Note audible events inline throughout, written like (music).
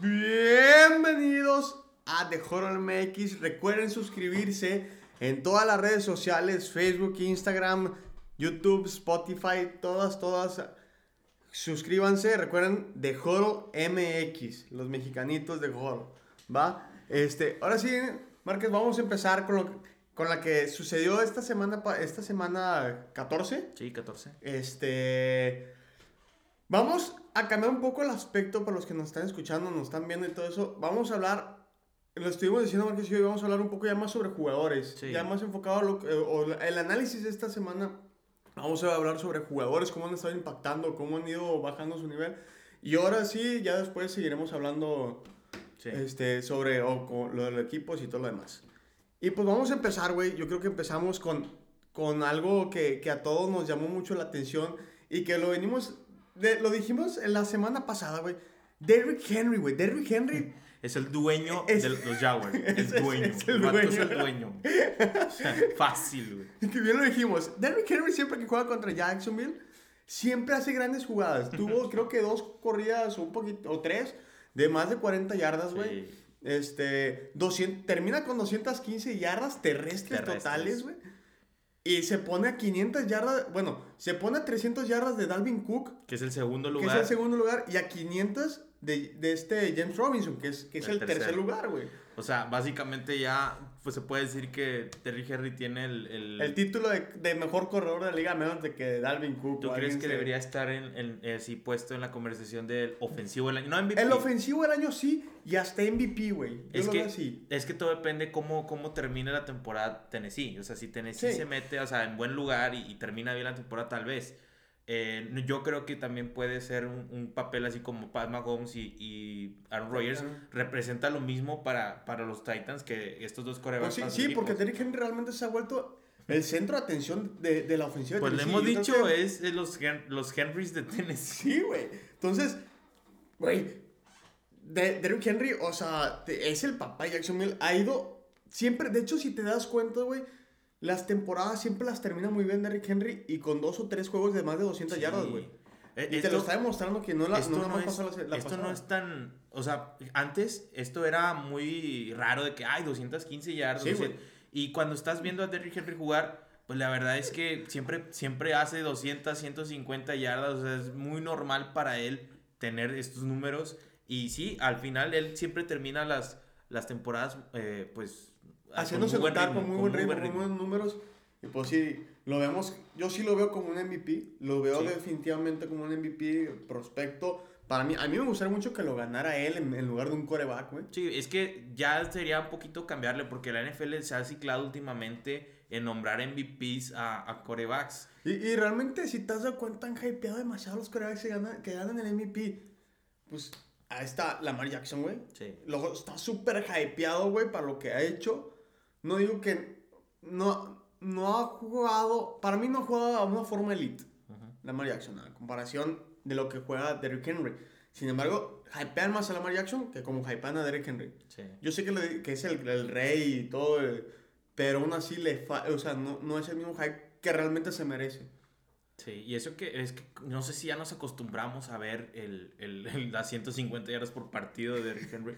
Bienvenidos a The Horror MX. Recuerden suscribirse en todas las redes sociales: Facebook, Instagram, YouTube, Spotify, todas, todas. Suscríbanse. Recuerden The Horror MX, los mexicanitos de Horror. ¿Va? Este, ahora sí, Márquez, vamos a empezar con, lo, con la que sucedió esta semana, esta semana 14. Sí, 14. Este. Vamos a cambiar un poco el aspecto para los que nos están escuchando, nos están viendo y todo eso. Vamos a hablar. Lo estuvimos diciendo, Marqués y yo, vamos a hablar un poco ya más sobre jugadores. Sí. Ya más enfocado a lo o el análisis de esta semana. Vamos a hablar sobre jugadores, cómo han estado impactando, cómo han ido bajando su nivel. Y ahora sí, ya después seguiremos hablando Sí. este, sobre o, con lo de los equipos y todo lo demás. Y pues vamos a empezar, güey. Yo creo que empezamos con, con algo que, que a todos nos llamó mucho la atención y que lo venimos, de- lo dijimos en la semana pasada, güey. Derrick Henry, güey. Derrick Henry. (laughs) Es el dueño (laughs) Es- de los Jaguars. (laughs) El es- es- dueño. es el el vato es dueño. el dueño. Fácil, güey. Y que bien lo dijimos. Derrick Henry siempre que juega contra Jacksonville, siempre hace grandes jugadas. Tuvo creo que dos corridas o un poquito, o tres, de más de 40 yardas, güey. Sí. Este, 200, termina con 215 yardas terrestres, Terrestres. totales, güey. Y se pone a 500 yardas, bueno, se pone a 300 yardas de Dalvin Cook, Que es el segundo que lugar. es el segundo lugar, y a 500 de, de este James Robinson, que es, que es el, El tercer tercero. lugar, güey. O sea, básicamente ya pues se puede decir que Terry Henry tiene el... el- El título de, de mejor corredor de la liga, menos de que Dalvin Cook. ¿Tú crees que se- debería estar en, en, eh, sí, puesto en la conversación del ofensivo del año? No MVP. El ofensivo del año sí, y hasta MVP, güey. Es lo que, veo así. es que todo depende cómo, cómo termine la temporada Tennessee. O sea, si Tennessee Sí. se mete o sea, en buen lugar y, y termina bien la temporada, tal vez. Eh, yo creo que también puede ser un, un papel así como Pat Mahomes y, y Aaron Rodgers. Representa lo mismo para, para los Titans que estos dos corebacks. Pues sí, sí, porque Derrick Henry realmente se ha vuelto el centro de atención de, de la ofensiva. de Pues le Tennessee. hemos Yo creo dicho, que- es, los, los Henrys de Tennessee. Sí, güey. Entonces, güey, de- Derrick Henry, o sea, es el papá de Jacksonville. Ha ido siempre, de hecho, si te das cuenta, güey, las temporadas siempre las termina muy bien Derrick Henry y con dos o tres juegos de más de 200 Sí. yardas, güey. Eh, Y te lo está demostrando que no la esto no, no es, la, la esto no es tan, o sea, antes esto era muy raro de que, ay, 215 yardas. Sí, 200. y cuando estás viendo a Derrick Henry jugar, pues la verdad es que siempre, siempre hace 200, 150 yardas, o sea, es muy normal para él tener estos números. Y sí, al final él siempre termina las, las temporadas, eh, pues, haciéndose muy buen notar con muy buen ritmo, con muy buenos números. Y pues sí, lo vemos, yo sí lo veo como un MVP, lo veo Sí. definitivamente como un MVP prospecto. Para mí, a mí me gustaría mucho que lo ganara él en, en lugar de un coreback, güey. Sí, es que ya sería un poquito cambiarle porque la NFL se ha ciclado últimamente en nombrar MVPs a, a corebacks. Y, y realmente, si te has dado cuenta, han hypeado demasiado los corebacks que ganan, que ganan el MVP. Pues ahí está Lamar Jackson, güey. Sí. Luego está súper hypeado, güey, para lo que ha hecho. No digo que no, no ha jugado, para mí no ha jugado a una forma elite. Lamar Jackson, a comparación de lo que juega Derrick Henry. Sin embargo, hypean más a Lamar Jackson que como hypean a Derrick Henry. Sí. Yo sé que, le- que es el, el rey y todo, eh, pero aún así le fa- o sea, no, no es el mismo hype que realmente se merece. Sí, y eso que es que no sé si ya nos acostumbramos a ver el, el, el- las 150 yardas por partido de Derrick Henry.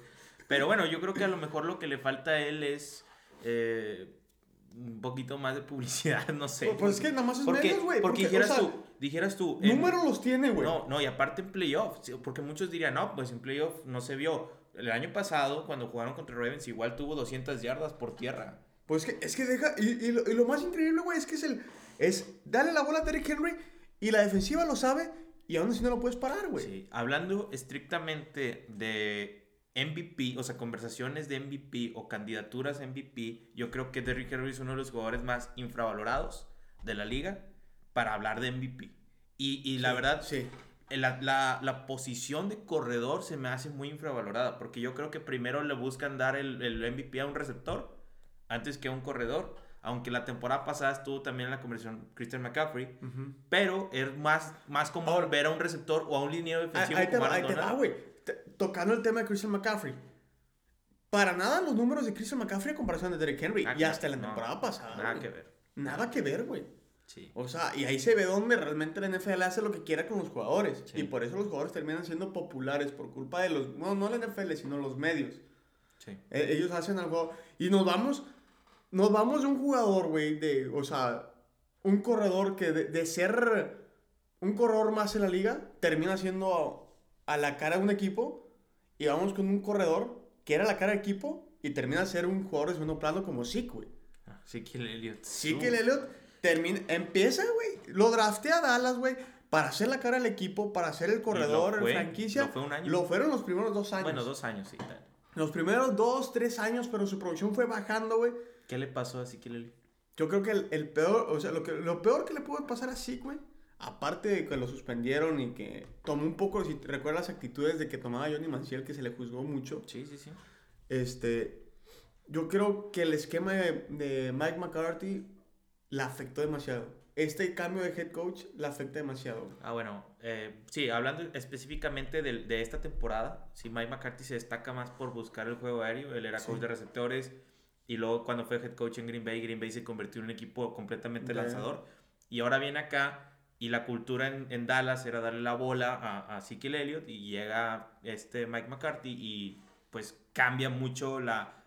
Pero bueno, yo creo que a lo mejor lo que le falta a él es eh, un poquito más de publicidad, (laughs) no sé. Pues, pues es que nada más es porque, medios, güey. porque dijeras sea, tú, dijeras tú. Números los tiene, güey. No, no, y aparte en playoff, sí, porque muchos dirían, no, pues en playoff no se vio. El año pasado, cuando jugaron contra Ravens, igual tuvo 200 yardas por tierra. Pues que, es que deja. Y, y lo, y lo más increíble, güey, es que es el. Es darle la bola a Derrick Henry y la defensiva lo sabe y aún así no lo puedes parar, güey. Sí, hablando estrictamente de MVP, o sea, conversaciones de MVP o candidaturas MVP, yo creo que Derrick Henry es uno de los jugadores más infravalorados de la liga para hablar de MVP. Y, y la Sí, verdad, Sí. la, la- la posición de corredor se me hace muy infravalorada, porque yo creo que primero le buscan dar el, el MVP a un receptor antes que a un corredor, aunque la temporada pasada estuvo también en la conversación Christian McCaffrey, pero es más, más común Ahora- ver a un receptor o a un liniero defensivo ahí te como ahí te va, Donald. güey. Tocando el tema de Christian McCaffrey. Para nada los números de Christian McCaffrey a comparación de Derrick Henry. Nada y hasta la no, temporada pasada. Nada que ver. Nada que ver, güey. Sí. O sea, y ahí se ve donde realmente la NFL hace lo que quiera con los jugadores. Sí. Y por eso los jugadores terminan siendo populares, por culpa de los, no, no la NFL, sino los medios. Sí. Eh, ellos hacen algo. Y nos vamos. Nos vamos de un jugador, güey, de. O sea, un corredor que de, de ser un corredor más en la liga, termina siendo a, la cara de un equipo. Y vamos con un corredor que era la cara del equipo y termina a ser un jugador de segundo plano como Zeke, güey. Ah, Sí, que el Elliot. Sí que el Elliot termina, empieza, güey. Lo draftea a Dallas, güey. Para hacer la cara del equipo, para ser el corredor, fue, el franquicia. lo fue un año. Lo fueron los primeros dos años. Bueno, dos años, sí. tal. Los primeros dos, tres años, pero su producción fue bajando, güey. ¿Qué le pasó a Ezequiel Elliott? Yo creo que el, el peor, o sea, lo, que, lo peor que le pudo pasar a Zeke, güey, aparte de que lo suspendieron y que tomó un poco, si recuerdas las actitudes de que tomaba Johnny Manciel, que se le juzgó mucho, Sí, sí, sí. este, yo creo que el esquema de, de Mike McCarthy le afectó demasiado. Este cambio de head coach le afecta demasiado. Ah, bueno, eh, sí, hablando específicamente de, de esta temporada, sí, Mike McCarthy se destaca más por buscar el juego aéreo, él era Sí. coach de receptores y luego cuando fue head coach en Green Bay, Green Bay se convirtió en un equipo completamente Ya. lanzador y ahora viene acá y la cultura en, en Dallas era darle la bola a, a Ezekiel Elliott y llega este Mike McCarthy y pues cambia mucho la,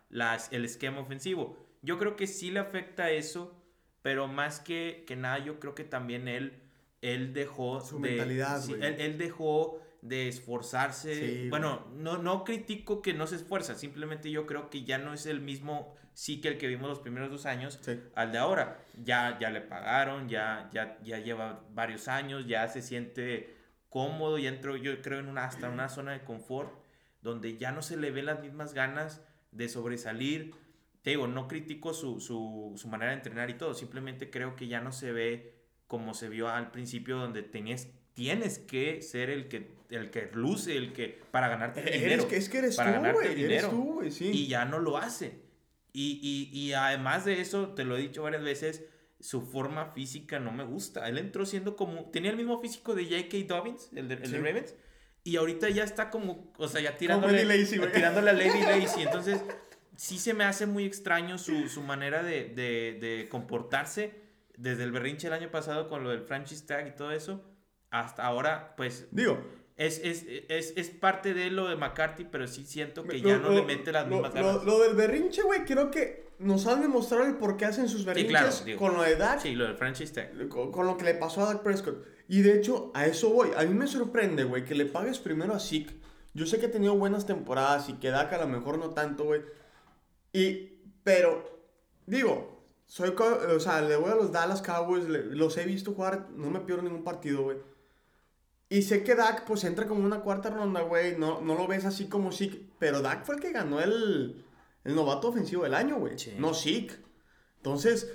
el esquema ofensivo. Yo creo que sí le afecta eso, pero más que, que nada yo creo que también él, él dejó Su de- mentalidad, sí, él dejó de esforzarse. Sí, bueno, no, no critico que no se esfuerza, simplemente yo creo que ya no es el mismo sí que el que vimos los primeros dos años Sí. al de ahora. Ya, ya le pagaron, ya, ya, ya lleva varios años, ya se siente cómodo, ya entró yo creo en una, hasta una zona de confort donde ya no se le ven las mismas ganas de sobresalir. Te digo, no critico su, su, su manera de entrenar y todo, simplemente creo que ya no se ve como se vio al principio donde tenías, tienes que ser el que, el que luce, el que para ganarte el dinero. Es que eres para tú, güey. Eres dinero. tú, güey, sí. Y ya no lo hace. Y, y, y además de eso, te lo he dicho varias veces, su forma física no me gusta. Él entró siendo como, tenía el mismo físico de J.K. Dobbins, el de, el de Sí. Ravens, y ahorita ya está como, o sea, ya tirándole, güey. tirándole a Lady (laughs) Lacy. Entonces, sí se me hace muy extraño su, su manera de, de, de comportarse desde el berrinche el año pasado con lo del franchise tag y todo eso, hasta ahora, pues, Digo, es, es, es, es parte de lo de McCarthy, pero sí siento que lo- ya no lo- le mete las lo- mismas ganas. lo del berrinche, güey, creo que nos han demostrado el por qué hacen sus berrinches claro, digo. con lo de Dak, Sí, lo del franchise tag. con, con lo que le pasó a Dak Prescott. Y de hecho, a eso voy. A mí me sorprende, güey, que le pagues primero a Zeke. Yo sé que ha tenido buenas temporadas y que Dak a lo mejor no tanto, güey. Y, pero, digo, soy, o sea, le voy a los Dallas Cowboys, le- los he visto jugar, no me pierdo ningún partido, güey. Y sé que Dak, pues entra como una cuarta ronda, güey. No, no lo ves así como Zeke. Pero Dak fue el que ganó el, el novato ofensivo del año, güey. Sí. No Zeke. Entonces,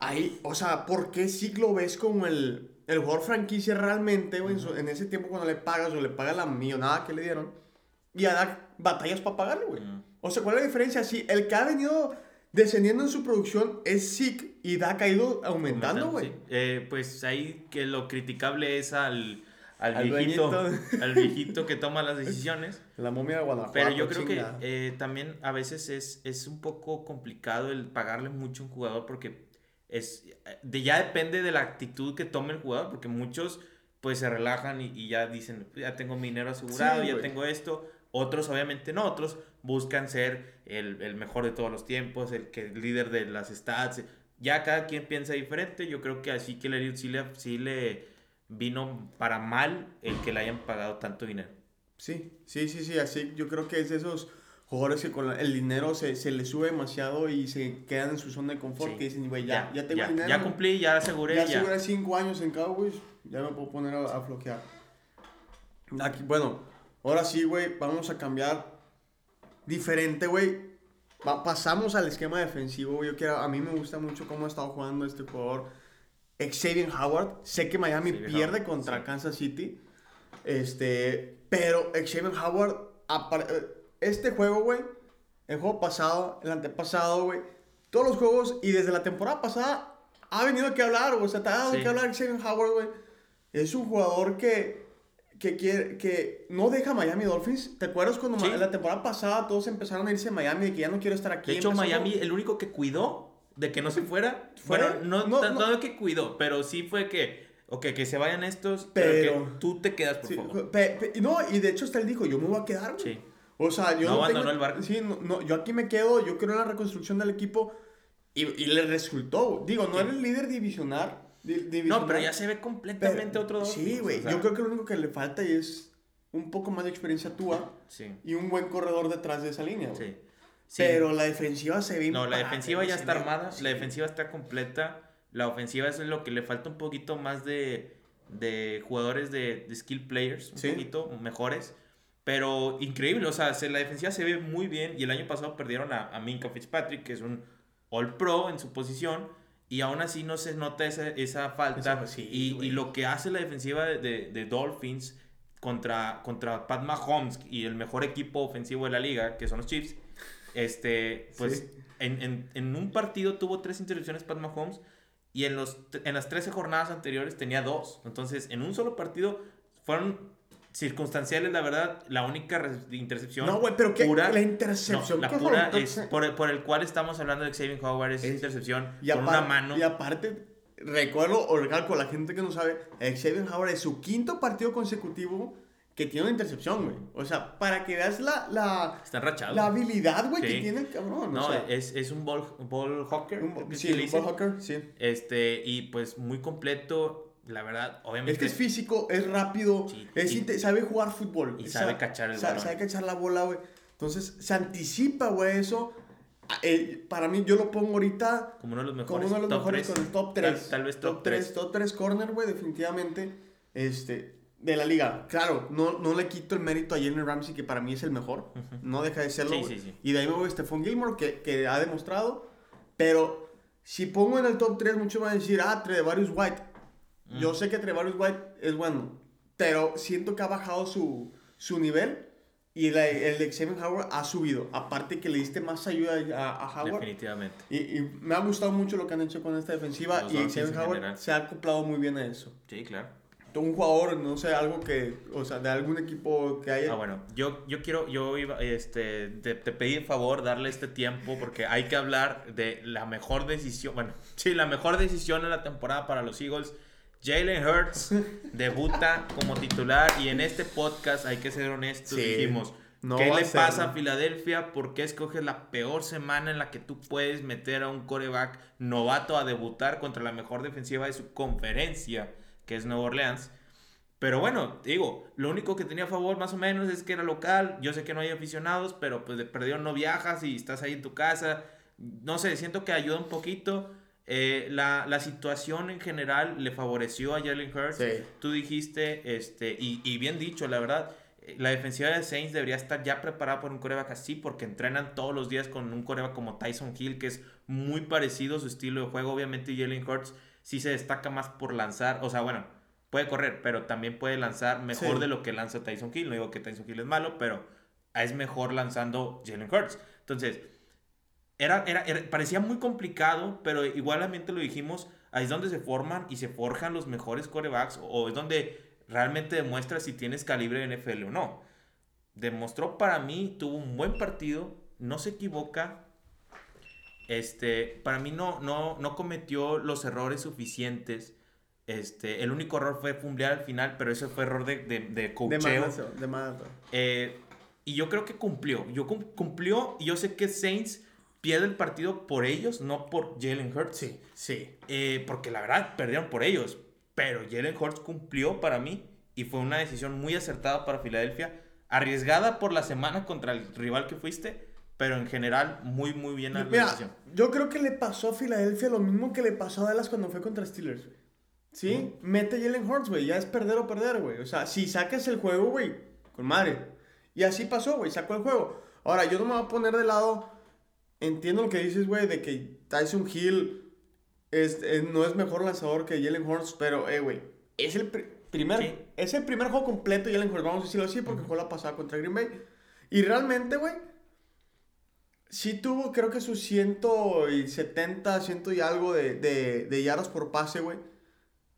ahí, o sea, ¿por qué Zeke lo ves como el, el jugador franquicia realmente, güey? en ese tiempo cuando le pagas o le pagas la millonada que le dieron. Y a Dak batallas para pagarle, güey. O sea, ¿cuál es la diferencia? Sí, el que ha venido descendiendo en su producción es Zeke y Dak ha ido aumentando, güey. Sí. Eh, pues ahí que lo criticable es al, al, Al viejito, dueñito. (laughs) al viejito que toma las decisiones. La momia de Guanajuato. Pero yo creo chinga. que eh, también a veces es, es un poco complicado el pagarle mucho a un jugador porque es, de, ya depende de la actitud que tome el jugador, porque muchos pues se relajan y, y ya dicen, ya tengo mi dinero asegurado, Sí, ya tengo esto. Otros obviamente no, otros buscan ser el, el mejor de todos los tiempos, el, que, el líder de las stats. Ya cada quien piensa diferente, yo creo que así que sí, le, sí le vino para mal el que le hayan pagado tanto dinero. Sí, sí, sí, sí, así yo creo que es de esos jugadores que con el dinero se, se les sube demasiado y se quedan en su zona de confort Sí. que dicen, güey, ya, ya, tengo ya, dinero. ya cumplí, ya aseguré, Ya ya. aseguré cinco años en Cowboys, ya me puedo poner a, a floquear. Aquí, bueno, ahora sí, güey, vamos a cambiar diferente, güey. Pasamos al esquema defensivo, güey. Yo quiero, a mí me gusta mucho cómo ha estado jugando este jugador. Xavier Howard. Sé que Miami Xavier pierde Howard, contra sí. Kansas City. Este, pero Xavier Howard, eh, este juego, güey, el juego pasado, el antepasado, güey, todos los juegos y desde la temporada pasada ha venido que hablar, güey. O sea, te ha dado Sí. que hablar Xavier Howard, güey. Es un jugador que, que, quiere, que no deja Miami Dolphins. ¿Te acuerdas cuando Sí. la temporada pasada todos empezaron a irse a Miami y que ya no quiero estar aquí? De hecho, Miami, el único que cuidó de que no se fuera. ¿Fuera? Bueno, no, No, ta- no. que cuidó, pero sí fue que, ok, que se vayan estos, pero, Pero- que tú te quedas, por Sí, favor. pe- pe- no, y de hecho hasta él dijo, yo me voy a quedar, güey. Sí. O sea, yo No no, abandonó tengo... el barco. Sí, no, no, yo aquí me quedo, yo creo en la reconstrucción del equipo y, y le resultó. Digo, no Sí. era el líder divisional. di- No, divisional, pero ya se ve completamente pero- otro Sí, Dolphins, güey. o sea, Yo creo que lo único que le falta es un poco más de experiencia tuya Sí, y un buen corredor detrás de esa línea. güey. sí. Sí. Pero la defensiva se ve No, la defensiva ya está armada, sí. la defensiva está completa, la ofensiva es lo que le falta un poquito más de, de jugadores de, de skill players, un Sí. poquito mejores, pero increíble, o sea, se- la defensiva se ve muy bien y el año pasado perdieron a, a Minka Fitzpatrick, que es un All Pro en su posición, y aún así no se nota esa, esa falta, Eso, y, y lo que hace la defensiva de, de- de Dolphins contra, contra Pat Mahomes y el mejor equipo ofensivo de la liga, que son los Chiefs, este, pues Sí. en, en- en un partido tuvo tres intercepciones Pat Mahomes y en, los, en las 13 jornadas anteriores tenía dos. Entonces, en un solo partido fueron circunstanciales, la verdad, la única intercepción. No, güey, pero que pura- la intercepción no, la pura es por el, por el cual estamos hablando de Xavier Howard, es, Es- intercepción con una mano. Y aparte, recuerdo o recalco a la gente que no sabe, Xavier Howard es su quinto partido consecutivo que tiene una intercepción, güey. O sea, para que veas la, la, Está enrachado. la habilidad, güey, Sí. que tiene el cabrón. no, o sea, es, es un ball, ball hawker. un- creo que sí, un ball hawker, sí. Este, y pues muy completo, la verdad, obviamente. Es que es físico, es rápido, Sí, es y- inte- sabe jugar fútbol. y sabe cachar el sa- balón. Sabe cachar la bola, güey. Entonces, se anticipa, güey, eso. Eh, para mí, yo lo pongo ahorita como uno de los como mejores. uno de los top mejores tres. con el top Tal- 3. tal vez top 3. Top 3 corner, güey, definitivamente. Este, de la liga. Claro, no, no le quito el mérito a Jalen Ramsey, que para mí es el mejor. No deja de serlo. Sí, güey. sí, sí. Y de ahí me voy a Stephon Gilmore, que, que ha demostrado. Pero si pongo en el top 3, muchos van a decir, ah, Trevarius White. Mm. Yo sé que Trevarius White es bueno, pero siento que ha bajado su, su nivel. Y la- el de Xavier Howard ha subido. Aparte que le diste más ayuda a, a Howard. Definitivamente. Y, y me ha gustado mucho lo que han hecho con esta defensiva Los y Xavier Howard general. se ha acoplado muy bien a eso. Sí, claro. Un jugador, no sé, algo que, o sea, de algún equipo que haya... Ah, bueno, yo, yo quiero, yo iba, este, te, te pedí en favor darle este tiempo porque hay que hablar de la mejor decisión, bueno, sí, la mejor decisión en la temporada para los Eagles. Jalen Hurts (laughs) debuta como titular y en este podcast hay que ser honestos, Sí, dijimos, no ¿qué le a ser, pasa ¿no? a Filadelfia? ¿Por qué escoges la peor semana en la que tú puedes meter a un coreback novato a debutar contra la mejor defensiva de su conferencia, que es Nueva Orleans? Pero bueno, digo, lo único que tenía a favor más o menos es que era local. Yo sé que no hay aficionados, pero pues de perdido no viajas y estás ahí en tu casa. No sé, siento que ayuda un poquito. Eh, la, la situación en general le favoreció a Jalen Hurts. Sí. Tú dijiste, este, y, y bien dicho, la verdad, eh, la defensiva de Saints debería estar ya preparada por un coreback así porque entrenan todos los días con un coreback como Tyson Hill, que es muy parecido a su estilo de juego. Obviamente Jalen Hurts sí se destaca más por lanzar, o sea, bueno, puede correr, pero también puede lanzar mejor Sí. de lo que lanza Tyson Hill. No digo que Tyson Hill es malo, pero es mejor lanzando Jalen Hurts. Entonces, era, era, era- parecía muy complicado, pero igualmente lo dijimos, ahí es donde se forman y se forjan los mejores corebacks, o es donde realmente demuestra si tienes calibre de NFL o no. Demostró para mí, tuvo un buen partido, no se equivoca. Este, para mí no, no, no cometió los errores suficientes. Este, el único error fue fumblear al final, pero ese fue error de, de, de de coacheo. de más. Eh, y yo creo que cumplió. Yo cum- cumplió y yo sé que Saints pierde el partido por ellos, no por Jalen Hurts. Sí, sí. Eh, porque la verdad perdieron por ellos. Pero Jalen Hurts cumplió para mí y fue una decisión muy acertada para Filadelfia. Arriesgada por la semana contra el rival que fuiste, pero en general muy, muy bien la Mira, yo creo que le pasó a Filadelfia lo mismo que le pasó a Dallas cuando fue contra Steelers. ¿Sí? Mete Jalen Hurts, güey. Ya es perder o perder, güey. O sea, si sacas el juego, güey, con madre. Y así pasó, güey. Sacó el juego. Ahora, yo no me voy a poner de lado. Entiendo lo que dices, güey, de que Tyson Hill es, eh, no es mejor lanzador que Jalen Hurts, pero, eh, güey, es el pri- primer, Sí. es el primer juego completo de Jalen Hurts, vamos a decirlo así, porque jugó la pasada contra Green Bay. Y realmente, güey, sí tuvo, creo que sus 170, ciento y algo de, de, de yardas por pase, güey.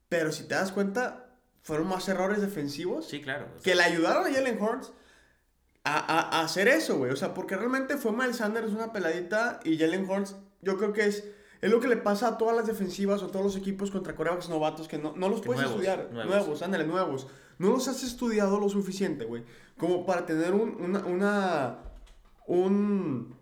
Pero si te das cuenta, fueron más errores defensivos Sí, claro. o sea, que le ayudaron a Jalen Hurts a, a- a hacer eso, güey. O sea, porque realmente fue Miles Sanders una peladita y Jalen Hurts, yo creo que es Es lo que le pasa a todas las defensivas o todos los equipos contra corebacks novatos que no, no los puedes Nuevos, estudiar. nuevos. Nuevos, ándale, nuevos. No los has estudiado lo suficiente, güey. Como para tener un, una, una, un,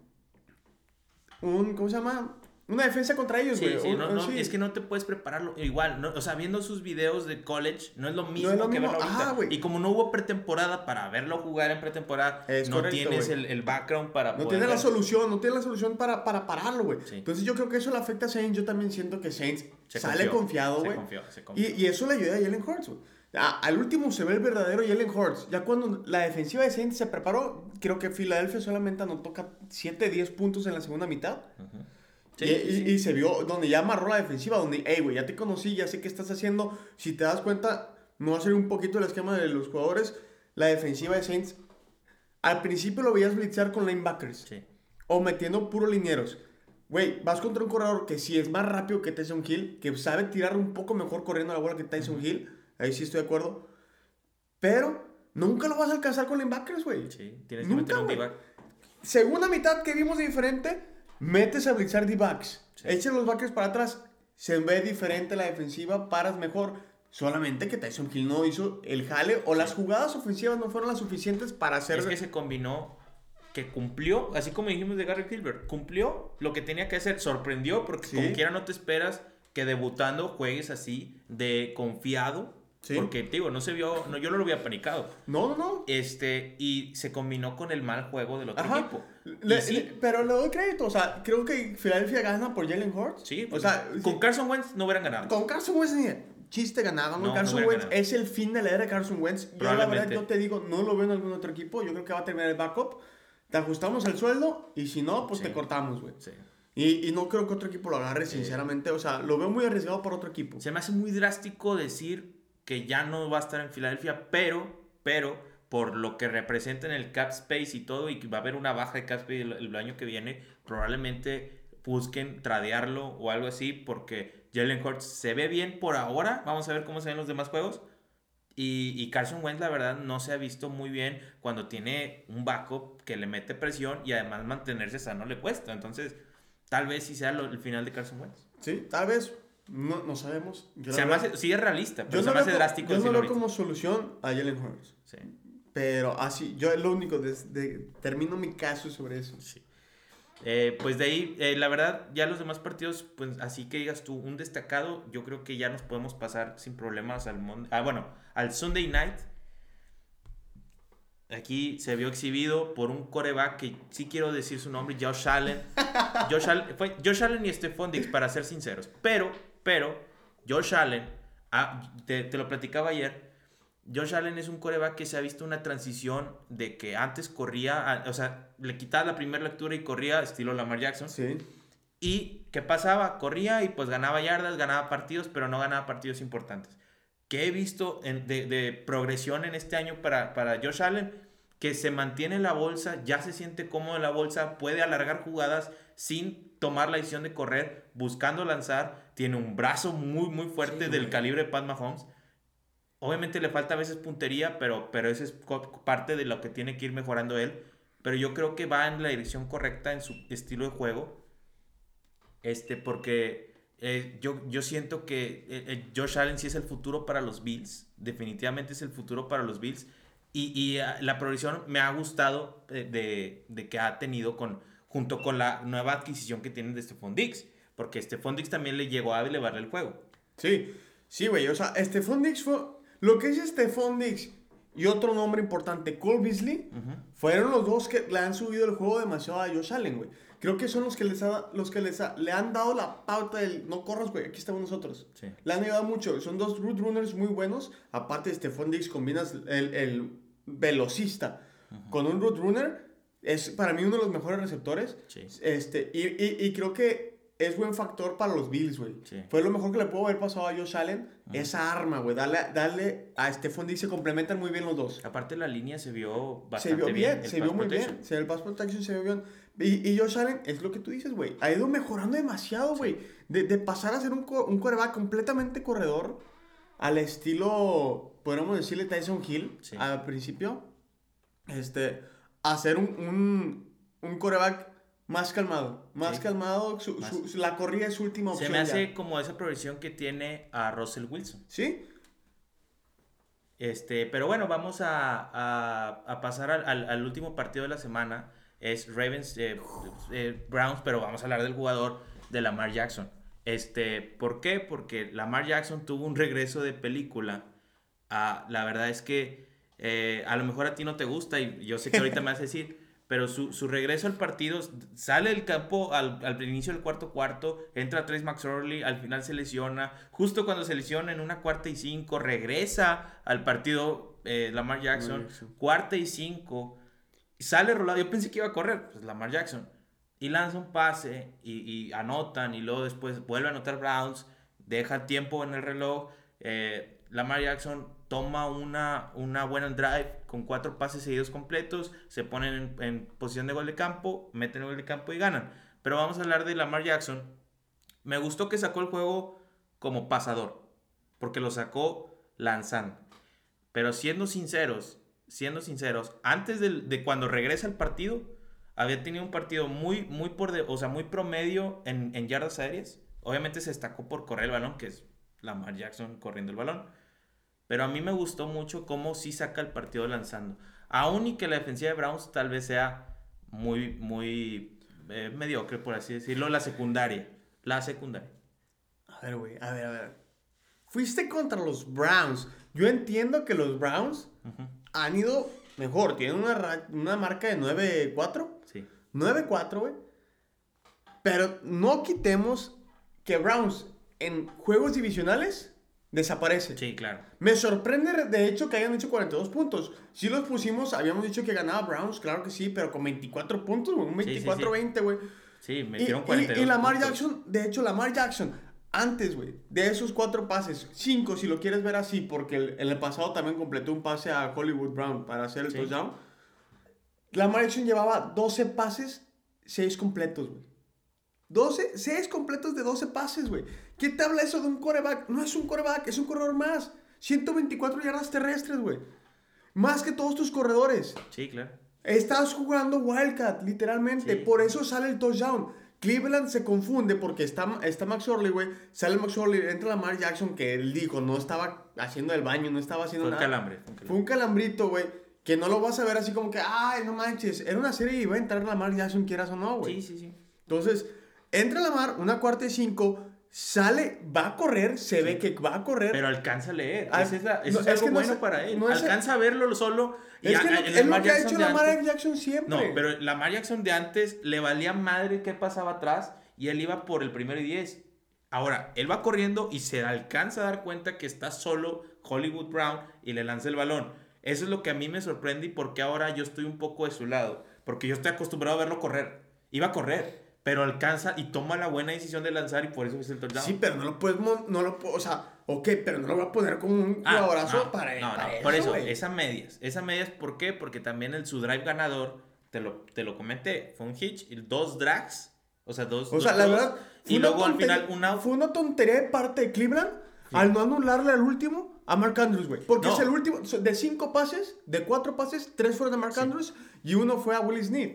un, ¿cómo se llama? Una defensa contra ellos, Sí, güey. sí, no, no, sí. es que no te puedes prepararlo igual, no, o sea, viendo sus videos de college no es lo mismo es lo que mismo, verlo ahorita. ajá, y como no hubo pretemporada para verlo jugar en pretemporada, Es no correcto, tienes el, el background para No poder tiene la solución, no tiene la solución para, para pararlo, güey. Sí. Entonces yo creo que eso le afecta a Saints. Yo también siento que Saints Se sale confió, confiado, se güey. confió, se confió. Y, y eso le ayuda a Jalen Hurts, güey. A- al último se ve el verdadero Jalen Hurts. Ya cuando la defensiva de Saints se preparó, creo que Filadelfia solamente anotó 7, 10 puntos en la segunda mitad. Ujú. y, Sí, y- sí, sí. y se vio donde ya amarró la defensiva, donde, hey, güey, ya te conocí, ya sé qué estás haciendo. Si te das cuenta, me va a salir un poquito el esquema de los jugadores. La defensiva de Saints, al principio lo veías blitzar con linebackers. Sí. O metiendo puro linieros. Güey, vas contra un corredor que sí es más rápido que Tyson Hill, que sabe tirar un poco mejor corriendo la bola que Tyson Hill. Ahí sí estoy de acuerdo. Pero nunca lo vas a alcanzar con linebackers, güey. Sí, tienes que Nunca, meter un. D-back. Segunda mitad que vimos de diferente, metes a blitzar D-backs. Sí. Echen los backers para atrás. Se ve diferente la defensiva, paras mejor. Solamente que Tyson Hill no hizo el jale o las jugadas ofensivas no fueron las suficientes para hacer... Es que se combinó que cumplió, así como dijimos de Gary Gilbert, cumplió lo que tenía que hacer, sorprendió porque Sí. como quiera no te esperas que debutando juegues así de confiado, Sí. porque digo, no se vio, no, yo no lo había panicado. No, no, no. Este, y se combinó con el mal juego del otro Ajá. equipo. Le- sí, le- pero le doy crédito, o sea, creo que Filadelfia gana por Jalen Hurts. sí, o pues, sea, con sí, Carson Wentz no hubieran ganado. con Carson Wentz ni chiste ganado, ¿no? No, no Carson hubiera Wentz ganado. es el fin de la era de Carson Wentz. Yo la verdad, yo te digo, no lo veo en algún otro equipo, yo creo que va a terminar el backup. Te ajustamos el sueldo y si no, pues te cortamos, güey. Sí. Y, y no creo que otro equipo lo agarre, sinceramente. O sea, lo veo muy arriesgado para otro equipo. Se me hace muy drástico decir que ya no va a estar en Filadelfia, pero, pero, por lo que representa en el cap space y todo, y que va a haber una baja de cap space el, año que viene, probablemente busquen tradearlo o algo así, porque Jalen Hurts se ve bien por ahora. Vamos a ver cómo se ven los demás juegos. Y, y Carson Wentz, la verdad, no se ha visto muy bien cuando tiene un backup que le mete presión y además mantenerse sano le cuesta. Entonces, tal vez sí sea el final de Carson Wentz. Sí, tal vez, no, no sabemos. Yo, Se hace- sí es realista, pero yo se no me hace co- drástico Yo no ahorita. como solución a Jalen Hurts. Sí, Pero así, yo es lo único, termino mi caso sobre eso. sí. Eh, pues de ahí, eh, la verdad, ya los demás partidos, pues así que digas tú, un destacado, yo creo que ya nos podemos pasar sin problemas al Mon- ah, bueno, al Sunday Night. Aquí se vio exhibido por un coreback que sí quiero decir su nombre, Josh Allen. (laughs) Josh Allen, fue Josh Allen y Stephon Diggs, para ser sinceros. Pero, pero, Josh Allen, ah, te, te lo platicaba ayer, Josh Allen es un coreback que se ha visto una transición de que antes corría, a- o sea, le quitaba la primera lectura y corría estilo Lamar Jackson. Sí. ¿Y qué pasaba? Corría y pues ganaba yardas, ganaba partidos, pero no ganaba partidos importantes. ¿Qué he visto en- de, de progresión en este año para, para Josh Allen? Que se mantiene en la bolsa, ya se siente cómodo en la bolsa, puede alargar jugadas sin tomar la decisión de correr, buscando lanzar, tiene un brazo muy, muy fuerte Sí, del güey. calibre de Pat Mahomes. Obviamente le falta a veces puntería, pero, pero eso es parte de lo que tiene que ir mejorando él. Pero yo creo que va en la dirección correcta en su estilo de juego. Este, porque eh, yo, yo siento que eh, eh, Josh Allen sí es el futuro para los Bills. Definitivamente es el futuro para los Bills. Y, y, ah, la progresión me ha gustado eh, de, de que ha tenido con, junto con la nueva adquisición que tienen de Stephon Diggs. Porque Stephon Diggs también le llegó a elevarle el juego. Sí, sí, güey. O sea, Stephon Diggs fue. Lo que es Stephon Diggs y otro nombre importante, Cole Beasley, fueron los dos que le han subido el juego demasiado a Josh Allen, güey. Creo que son los que, les ha- los que les ha- le han dado la pauta del no corras, güey, aquí estamos nosotros. Sí. Le han ayudado mucho. Son dos root runners muy buenos. Aparte de Stephon Diggs, combinas el, el velocista con un root runner. Es para mí uno de los mejores receptores. Sí. Este, y, y, y creo que es buen factor para los Bills, güey. Sí. Fue lo mejor que le pudo haber pasado a Josh Allen. Esa arma, güey. Darle, darle a Stephon Diggs. Se complementan muy bien los dos. Aparte la línea se vio Se bastante vio bien, se vio muy protection. bien. Se, el pass protection se vio bien. Y, y Josh Allen, es lo que tú dices, güey. Ha ido mejorando demasiado, güey. De, de pasar a ser un, un quarterback completamente corredor al estilo, podríamos decirle Tyson Hill Sí. al principio. Este, a ser un, un, un quarterback Más calmado. Más Sí. calmado. su- Más. su- la corrida es su última Se opción. me hace ya. como esa progresión que tiene a Russell Wilson. ¿Sí? Este, pero bueno, vamos a, a- a pasar al, al- al último partido de la semana. Es Ravens eh, eh, Browns, pero vamos a hablar del jugador de Lamar Jackson. Este, ¿por qué? Porque Lamar Jackson tuvo un regreso de película. Ah, la verdad es que eh, a lo mejor a ti no te gusta y yo sé que ahorita me vas a decir, (laughs) pero su, su regreso al partido sale del campo al, al inicio del cuarto cuarto, entra Trace McSorley, al final se lesiona, justo cuando se lesiona en una cuarta y cinco, regresa al partido eh, Lamar Jackson, Jackson. cuarta y cinco, sale rolado, yo pensé que iba a correr, pues Lamar Jackson, y lanza un pase y, y anotan y luego después vuelve a anotar Browns, deja tiempo en el reloj, eh, Lamar Jackson toma una, una buena drive con cuatro pases seguidos completos, se ponen en, posición de gol de campo, meten el gol de campo y ganan. Pero vamos a hablar de Lamar Jackson. Me gustó que sacó el juego como pasador, porque lo sacó lanzando. Pero siendo sinceros, siendo sinceros, antes de, cuando regresa al partido, había tenido un partido muy, muy por de- o sea, muy promedio en, en yardas aéreas. Obviamente se destacó por correr el balón, que es Lamar Jackson corriendo el balón. Pero a mí me gustó mucho cómo sí saca el partido lanzando. Aún y que la defensiva de Browns tal vez sea muy, muy eh, mediocre, por así decirlo, la secundaria. La secundaria. A ver, güey. A ver, a ver. Fuiste contra los Browns. Yo entiendo que los Browns han ido mejor. Tienen una, una marca de 9-4. Sí. 9-4, güey. Pero no quitemos que Browns en juegos divisionales desaparece. Sí, claro. Me sorprende, de hecho, que hayan hecho 42 puntos. Si los pusimos, habíamos dicho que ganaba Browns, claro que sí, pero con 24 puntos. Un Sí, sí, sí. 24-20, güey. Sí, Y, metieron y, 42 y Lamar puntos. Jackson, de hecho, Lamar Jackson, antes, güey, de esos cuatro pases, cinco, si lo quieres ver así, porque el, el pasado también completó un pase a Hollywood Brown para hacer el Sí. touchdown. Lamar Jackson llevaba 12 pases, 6 completos, güey. 12, 6 completos de 12 pases, güey. ¿Qué te habla eso de un coreback? No es un coreback, es un corredor más. 124 yardas terrestres, güey. Más que todos tus corredores. Sí, claro. Estás jugando Wildcat, literalmente. Sí. Por eso sale el touchdown. Cleveland se confunde porque está, está Max Orley, güey. Sale Max Orley, entra Lamar Jackson, que él dijo, no estaba haciendo el baño, no estaba haciendo Fue un nada. calambre. fue un calambre. Fue un calambrito, güey. Que no lo vas a ver así como que, ay, no manches. Era una serie y iba a entrar Lamar Jackson, quieras o no, güey. Sí, sí, sí. Entonces, entra Lamar, una cuarta y cinco, sale, va a correr, se ve que va a correr. Pero alcanza a leer. Esa es la- eso no, es es algo no bueno es- para él. no alcanza a verlo solo. y es que a- lo- el es lo que ha hecho Lamar antes- Jackson siempre. No, pero Lamar Jackson de antes le valía madre qué pasaba atrás y él iba por el primero y 10. Ahora, él va corriendo y se alcanza a dar cuenta que está solo Hollywood Brown y le lanza el balón. Eso es lo que a mí me sorprende y porque ahora yo estoy un poco de su lado. Porque yo estoy acostumbrado a verlo correr. Iba a correr, pero alcanza y toma la buena decisión de lanzar y por eso es el touchdown. Sí, pero no lo puedes, no lo o sea, ok, pero no lo voy a poner como un Ah, jugadorazo no, para, no, para no, eso, por eso, güey. esa medias. Esa medias, ¿por qué? Porque también el su drive ganador, te lo, te lo comenté, fue un hitch y dos drags, o sea, dos. O sea, dos la dos, verdad, Y luego al final un out. Fue una tontería de parte de Cleveland al no anularle al último a Mark Andrews, güey. Porque No. es el último, de cinco pases, de cuatro pases, tres fueron de Mark Andrews y uno fue a Willie Snead.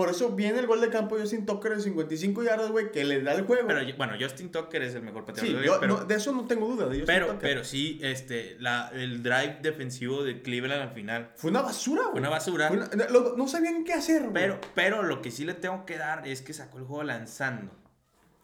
Por eso viene el gol de campo de Justin Tucker de 55 yardas, güey, que le da el juego. Pero bueno, Justin Tucker es el mejor pateador sí, de la liga, yo- pero, no, de eso no tengo duda. De pero, Tucker. pero sí, este, la, el drive defensivo de Cleveland al final Fue una basura, güey. fue una basura. Fue una- lo- no sabían qué hacer, güey. Pero, pero lo que sí le tengo que dar es que sacó el juego lanzando.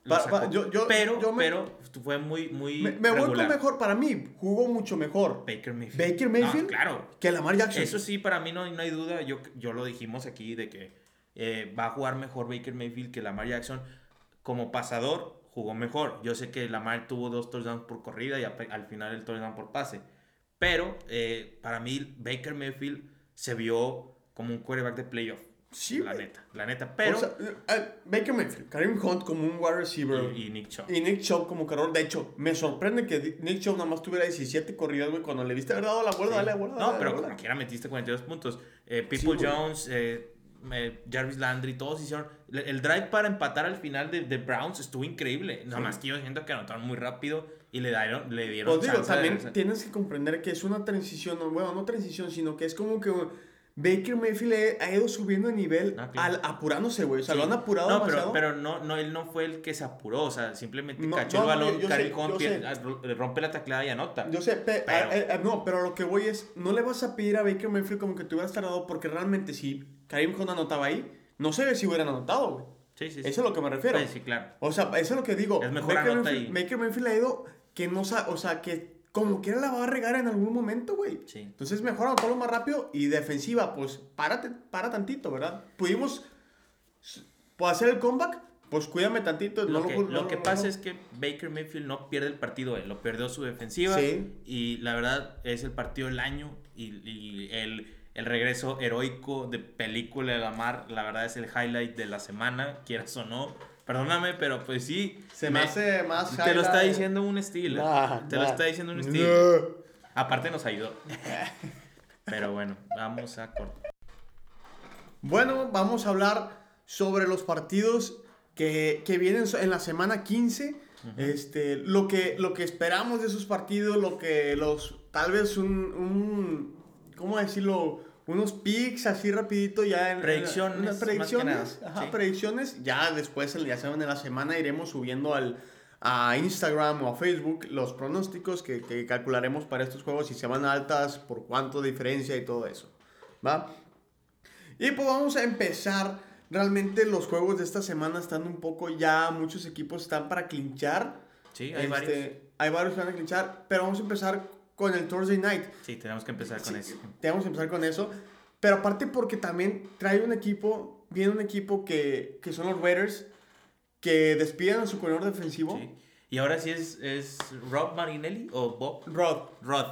Pa- pa- yo- yo- pero, yo me- pero fue muy, muy me, me voy con regular. mejor. Para mí, jugó mucho mejor Baker Mayfield. Baker Mayfield. No, claro. que Lamar Jackson. Eso sí, para mí no, no hay duda. Yo, yo lo dijimos aquí de que eh, va a jugar mejor Baker Mayfield que Lamar Jackson. Como pasador, jugó mejor. Yo sé que Lamar tuvo dos touchdowns por corrida y al final el touchdown por pase. Pero eh, para mí, Baker Mayfield se vio como un quarterback de playoff. Sí, la neta, la neta. Pero. O sea, eh, Baker Mayfield, Kareem Hunt como un wide receiver. y, y Nick Chubb. Y Nick Chubb como corredor. De hecho, me sorprende que Nick Chubb nada más tuviera 17 corridas, güey. Cuando le viste haber dado la vuelta, Sí. dale la vuelta. No, dale pero como quiera metiste 42 puntos. Eh, People Sí. Jones, eh, eh, Jarvis Landry, todos hicieron. El, drive para empatar al final de, de Browns estuvo increíble. Nada más que yo siento que anotaron muy rápido y le dieron, le dieron Pues digo, de- también tienes que comprender que es una transición, no, bueno, no transición, sino que es como que Baker Mayfield ha ido subiendo de nivel Ah, al, apurándose, güey. O sea, Sí. lo han apurado No, demasiado. pero, pero no, no, él no fue el que se apuró, o sea, simplemente No, cachó no, el balón, Karim rompe la tacleada y anota. Yo sé, pe- Pero- a- a- a- no, pero lo que voy es, no le vas a pedir a Baker Mayfield como que te hubieras tardado, porque realmente si Karim Hunt anotaba ahí, no sé si hubieran anotado, güey. Sí, sí, sí. Eso es a lo que me refiero. Sí, sí, claro. O sea, eso es lo que digo. Es mejor Baker anota Mayfield, ahí. Baker Mayfield ha ido que no sa- o sea, que como quiera la va a regar en algún momento, güey. Sí. Entonces mejor anotarlo más rápido y defensiva, pues párate, para tantito, ¿verdad? Pudimos pues, hacer el comeback, pues cuídame tantito. Lo no que, no- lo no- que no- pasa es que Baker Mayfield no pierde el partido, él lo perdió su defensiva. Sí. Y la verdad es el partido del año y, y el, el regreso heroico de película de Lamar, la verdad es el highlight de la semana, quieras o no. Perdóname, pero pues sí. Se me, hace más Te lo está diciendo un estilo. Nah, te lo está diciendo un estilo. Aparte nos ayudó. (laughs) Pero bueno, vamos a cortar. Bueno, vamos a hablar sobre los partidos que, que vienen en la semana 15. este, lo, que, lo que esperamos de esos partidos, lo que los, tal vez un, un ¿cómo decirlo? Unos picks así rapidito ya en... Predicciones, unas predicciones, nada, ajá, sí. predicciones. Ya después, ya saben, en la semana iremos subiendo al, a Instagram o a Facebook los pronósticos que, que calcularemos para estos juegos, si se van altas, por cuánto diferencia y todo eso. ¿Va? Y pues vamos a empezar. Realmente los juegos de esta semana están un poco ya, muchos equipos están para clinchar. Sí, hay Este, varios. Hay varios que van a clinchar, pero vamos a empezar con el Thursday Night. Sí, tenemos que empezar con Sí, eso. Tenemos que empezar con eso. Pero aparte porque también trae un equipo, viene un equipo que, que son los Raiders, que despiden a su corredor defensivo, Sí. Y ahora sí es, es Rob Marinelli o Bob. Rod. Rod.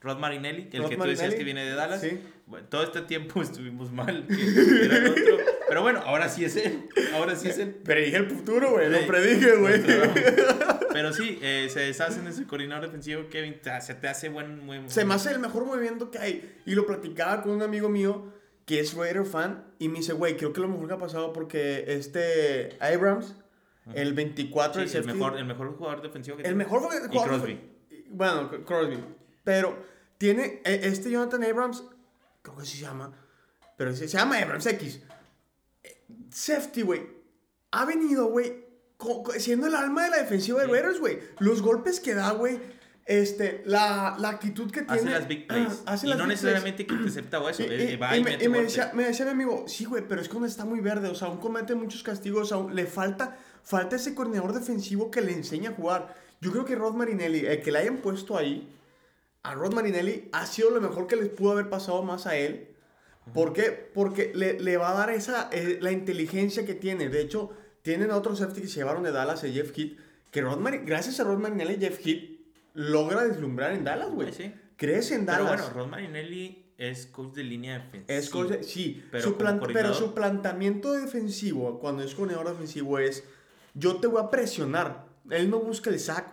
Rod Marinelli, el Rod que tú decías que viene de Dallas. sí. Bueno, todo este tiempo (laughs) estuvimos mal. que era el otro. Pero bueno, ahora sí es él. Ahora sí es él. Predije el futuro, güey. Lo predije, güey. Pero sí, eh, se deshacen de ese coordinador defensivo. Kevin, se te hace buen. buen Se me hace el mejor movimiento que hay. Y lo platicaba con un amigo mío que es Raider fan. Y me dice, güey, creo que lo mejor que ha pasado porque este Abrams, el 24 Sí, el safety, mejor, el mejor jugador defensivo que el tiene. mejor Y jugador- Crosby. Bueno, Crosby. Pero tiene e- este Jonathan Abrams, creo que así se llama. Pero se, se llama Abrams X. Eh, Safety, güey. Ha venido, güey, siendo el alma de la defensiva de. Raiders, güey. Los golpes que da, güey. Este, la, la actitud que tiene. Hace las big plays. Hace y las no plays. necesariamente que intercepta o eso. Y, eh, y- va y y me, me decía, me decía mi amigo, sí, güey, pero es que aún está muy verde, o sea, aún comete muchos castigos, aún le falta, falta ese coordinador defensivo que le enseña a jugar. Yo creo que Rod Marinelli, el que le hayan puesto ahí, a Rod Marinelli, ha sido lo mejor que les pudo haber pasado más a él. ¿Por qué? Porque le, le va a dar esa, eh, la inteligencia que tiene. De hecho, tienen a otro safety que se llevaron de Dallas, a Jeff Heath, que Rod Mari- gracias a Rod Marinelli, Jeff Heath logra deslumbrar en Dallas, güey. Sí. Crece en Pero Dallas. bueno, Rod Marinelli es coach de línea defensiva. Es cosa- sí, Pero su pero su planteamiento defensivo, cuando es coordinador defensivo, es yo te voy a presionar. Él no busca el saco.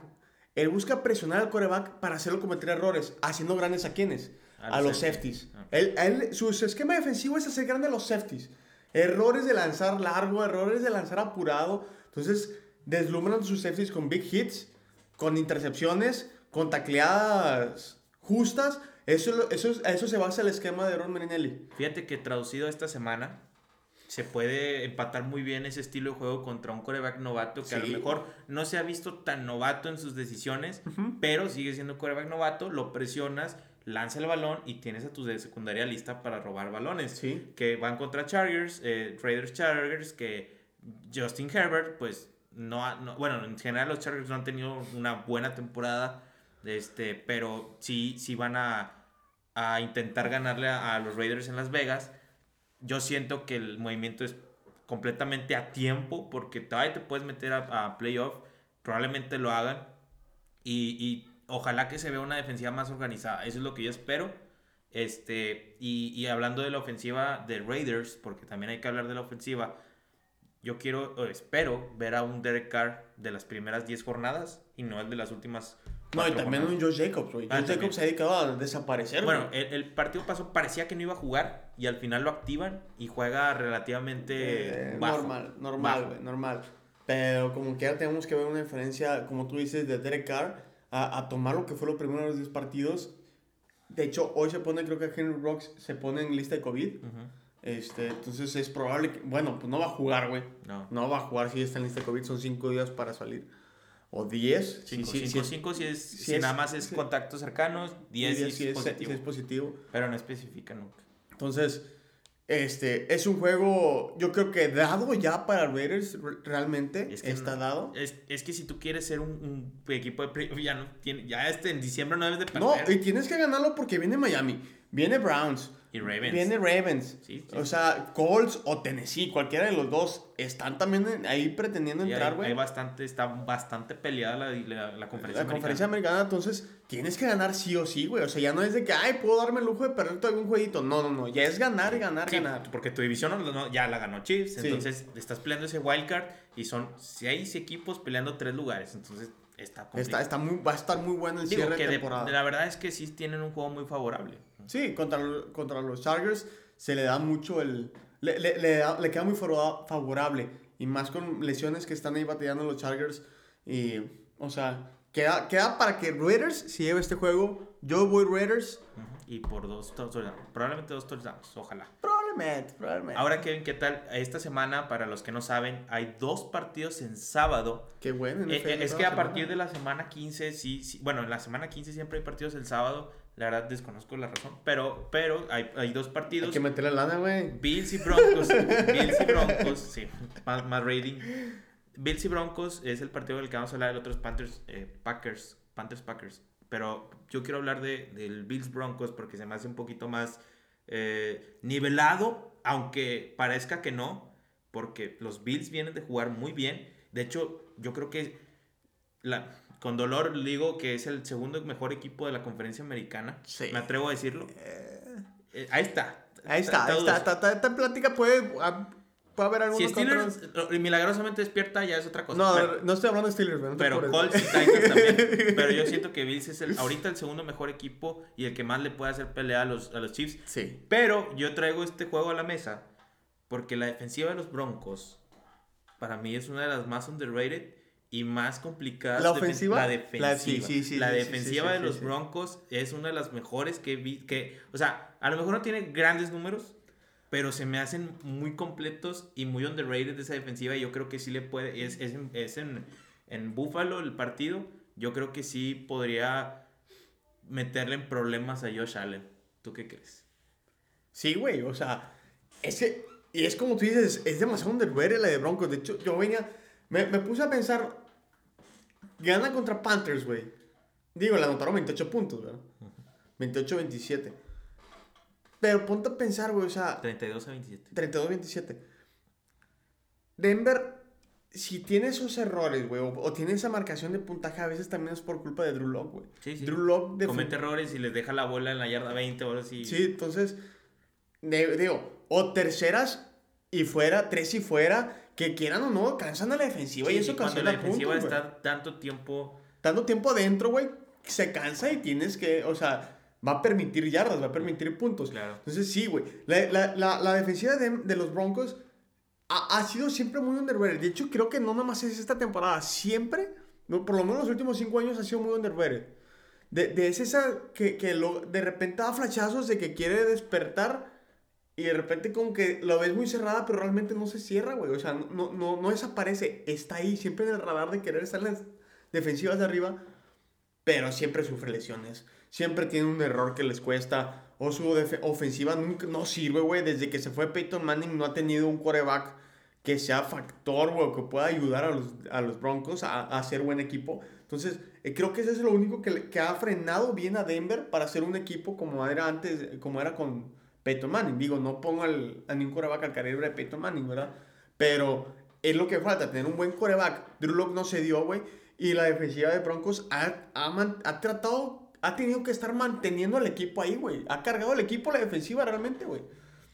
Él busca presionar al coreback para hacerlo cometer errores, haciendo grandes a quienes? A A, los safeties. safeties. Ah. Él, él- su, su esquema defensivo es hacer grande a los safeties. Errores de lanzar largo, errores de lanzar apurado. Entonces, deslumbran sus safeties con big hits, con intercepciones, con tacleadas justas. Eso, eso, eso se basa el esquema de Ron Marinelli. Fíjate que traducido esta semana se puede empatar muy bien ese estilo de juego contra un coreback novato que a lo mejor no se ha visto tan novato en sus decisiones, pero sigue siendo coreback novato, lo presionas, lanza el balón y tienes a tu de secundaria lista para robar balones. Sí. Que van contra Chargers, eh, Raiders Chargers, que Justin Herbert, pues no, bueno, en general los Chargers no han tenido una buena temporada, este, pero sí, sí van a, a intentar ganarle a, a los Raiders en Las Vegas. Yo siento que el movimiento es completamente a tiempo porque todavía te puedes meter a, playoff, probablemente lo hagan y, y ojalá que se vea una defensiva más organizada, eso es lo que yo espero. Este, y, y hablando de la ofensiva de Raiders, porque también hay que hablar de la ofensiva, yo quiero, espero ver a un Derek Carr de las primeras 10 jornadas y no el de las últimas. No, y también un Josh Jacobs, güey. Ah, Josh. Jacobs se ha dedicado a desaparecer, Bueno, el, el partido pasó, parecía que no iba a jugar y al final lo activan y juega relativamente Eh, bajo. normal, normal, güey, normal. Pero como que ya tenemos que ver una diferencia, como tú dices, de Derek Carr a, a tomar lo que fue los primeros 10 partidos De hecho, hoy se pone, creo que Henry Rocks se pone en lista de COVID. Este, entonces es probable que, bueno, pues no va a jugar, güey. No. No va a jugar si está en lista de COVID, son 5 días para salir. O 10. Sí, Cinco, sí, cinco, sí, es- cinco si, es, si si es- nada más es contactos cercanos, 10 10 si, si es positivo. si es positivo. Pero no especifica nunca. Entonces, este, es un juego, yo creo que dado ya para Raiders, re- realmente Es que está no- dado. Es, es que si tú quieres ser un, un equipo de playoff, ya, no tiene, ya este en diciembre no debes de perder. No, y tienes que ganarlo porque viene Miami, viene Browns, y Ravens. viene Ravens. Sí, sí. O sea, Colts o Tennessee, cualquiera de los dos, están también ahí pretendiendo Sí, entrar, güey. hay bastante, está bastante peleada la, la, la conferencia La conferencia americana, entonces tienes que ganar sí o sí, güey. O sea, ya no es de que, ay, puedo darme el lujo de perder todavía un jueguito. No, no, no. Ya es ganar ganar, ganar. porque tu división no- ya la ganó Chiefs, entonces estás peleando ese wildcard y son seis equipos peleando tres lugares, entonces está Está, está muy, va a estar muy bueno el Digo cierre que de de- temporada. la verdad es que sí tienen un juego muy favorable. Sí, contra, contra los Chargers se le da mucho el... Le, le, le da- le queda muy favorable. Y más con lesiones que están ahí batallando los Chargers. Y, o sea, queda, queda para que Raiders se lleve este juego. Yo voy Raiders. Y por dos touchdowns, probablemente dos touchdowns, ojalá. Probablemente, probablemente. Ahora, Kevin, ¿qué tal? Esta semana, para los que no saben, hay dos partidos en sábado. Qué bueno. Eh, eh, es que a partir semana. de la semana 15, sí, sí, bueno, en la semana 15 siempre hay partidos el sábado. La verdad desconozco la razón, pero, pero hay, hay dos Hay partidos. que meterle lana, güey. Bills y Broncos. Bills y Broncos, sí, más, más rating. Bills y Broncos es el partido del que vamos a hablar, el otro es Panthers, eh, Packers, Panthers Packers. Pero yo quiero hablar de, del Bills Broncos porque se me hace un poquito más eh, nivelado, aunque parezca que no, porque los Bills vienen de jugar muy bien. De hecho, yo creo que la, con dolor digo que es el segundo mejor equipo de la conferencia americana. Sí. Me atrevo a decirlo. Eh, ahí está. Ahí está, ahí dudoso. está. Esta, esta plática puede, ah, puede haber algunos Si Steelers eh, milagrosamente despierta, ya es otra cosa. No, pero, no estoy hablando de Steelers, no pero. Colts y Titans también. (laughs) Pero yo siento que Bills es el, ahorita el segundo mejor equipo y el que más le puede hacer pelea a los, a los Chiefs. Sí. Pero yo traigo este juego a la mesa porque la defensiva de los Broncos para mí es una de las más underrated y más complicadas. ¿La ofensiva? La La- defensiva. sí, sí, sí, la sí, sí, defensiva de los. Broncos es una de las mejores que vi. Que, o sea, a lo mejor no tiene grandes números, pero se me hacen muy completos y muy underrated esa defensiva. Y yo creo que sí le puede. Es, es, en, es en, en Buffalo el partido. Yo creo que sí podría meterle en problemas a Josh Allen. ¿Tú qué crees? Sí, güey, o sea, es que, y es como tú dices, es demasiado underrated la de Broncos. De hecho, yo venía, me, me puse a pensar, gana contra Panthers, güey. Digo, le anotaron 28 puntos, ¿verdad? 28-27. Pero ponte a pensar, güey, o sea, 32 a 27. 32-27. Denver, si tiene esos errores, güey, o, o tiene esa marcación de puntaje, a veces también es por culpa de Drew Lock, güey. Sí, sí. Drew Lock Comete errores y les deja la bola en la yarda 20 o algo así. Sí, entonces, digo, o terceras y fuera, tres y fuera, que quieran o no, cansan a la defensiva y Sí, eso y cuando ocasiona la defensiva puntos, está tanto tiempo. Tanto tiempo adentro, güey, se cansa y tienes que, o sea, va a permitir yardas, va a permitir puntos. Claro. Entonces, sí, güey, la, la, la, la defensiva de, de los Broncos ha, ha sido siempre muy underrated. De hecho, creo que no nomás es esta temporada, siempre, por lo menos los últimos cinco años ha sido muy underrated. De, de es esa que, que lo, de repente da flachazos de que quiere despertar y de repente como que lo ves muy cerrada, pero realmente no se cierra, güey. O sea, no, no, no desaparece. Está ahí, siempre en el radar de querer estar en las defensivas de arriba, pero siempre sufre lesiones. Siempre tiene un error que les cuesta. O su ofensiva nunca, no sirve, güey. Desde que se fue Peyton Manning no ha tenido un quarterback que sea factor, güey, que pueda ayudar a los, a los Broncos a, a hacer buen equipo. Entonces, eh, creo que eso es lo único que, que ha frenado bien a Denver para ser un equipo como era antes, como era con Peyton Manning. Digo, no pongo al, a ningún coreback al calibre de Peyton Manning, ¿verdad? Pero es lo que falta, tener un buen coreback. Drew no se dio, güey. Y la defensiva de Broncos ha, ha, man- ha tratado, ha tenido que estar manteniendo al equipo ahí, güey. Ha cargado el equipo la defensiva realmente, güey.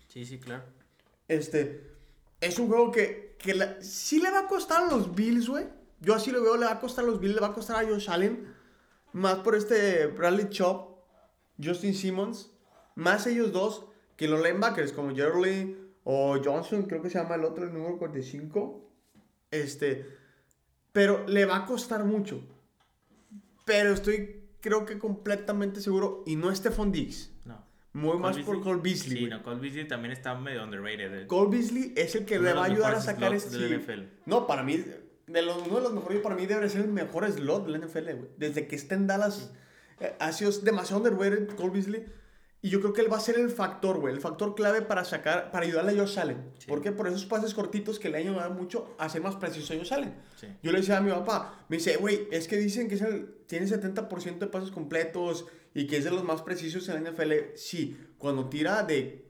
Sí, sí, claro. Este, es un juego que, que la- sí le va a costar a los Bills, güey. Yo así lo veo, le va a costar a los Bills, le va a costar a Josh Allen. Más por este Bradley Chop, Justin Simmons. Más ellos dos que los linebackers como Jerry o Johnson, creo que se llama el otro, el número 45. Este, pero le va a costar mucho. Pero estoy creo que completamente seguro. Y no Stephon Diggs. No. Muy más Cole por Beasley. Cole Beasley. Sí, no, Cole Beasley también está medio underrated. eh. Cole Beasley es el que Uno le va a ayudar a sacar este. del NFL. No, para mí, de los, uno de los mejores, para mí debe ser el mejor slot del NFL, güey. Desde que está en Dallas, eh, ha sido demasiado underrated Cole Beasley. Y yo creo que él va a ser el factor, güey. El factor clave para sacar, para ayudarle a Josh Allen. Sí. ¿Por qué? Por esos pases cortitos que le han ayudado mucho a ser más preciso a Josh Allen. Sí. Yo le decía a mi papá, me dice, güey, es que dicen que es el, tiene 70% de pasos completos y que es de los más precisos en la NFL. Sí, cuando tira de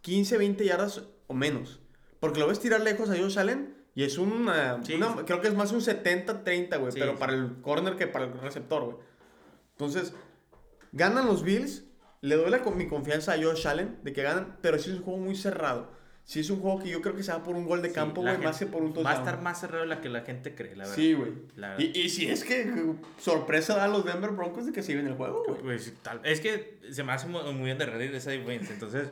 15, 20 yardas o menos. Porque lo ves tirar lejos a Josh Allen y es un, eh, Sí. una- creo que es más un 70-30, güey, Sí, pero para el corner que para el receptor, güey. Entonces, ganan los Bills, le doy la, con mi confianza a Josh Allen de que ganan, pero sí es un juego muy cerrado. Sí es un juego que yo creo que se va por un gol de campo, güey, más que por un Va a touchdown. estar más cerrado de la que la gente cree, la verdad. Sí, güey. Y, y si es que sorpresa da a los Denver Broncos de que siguen el juego, güey. Pues, tal- es que se me hace muy, muy underrated esa diferencia. Entonces,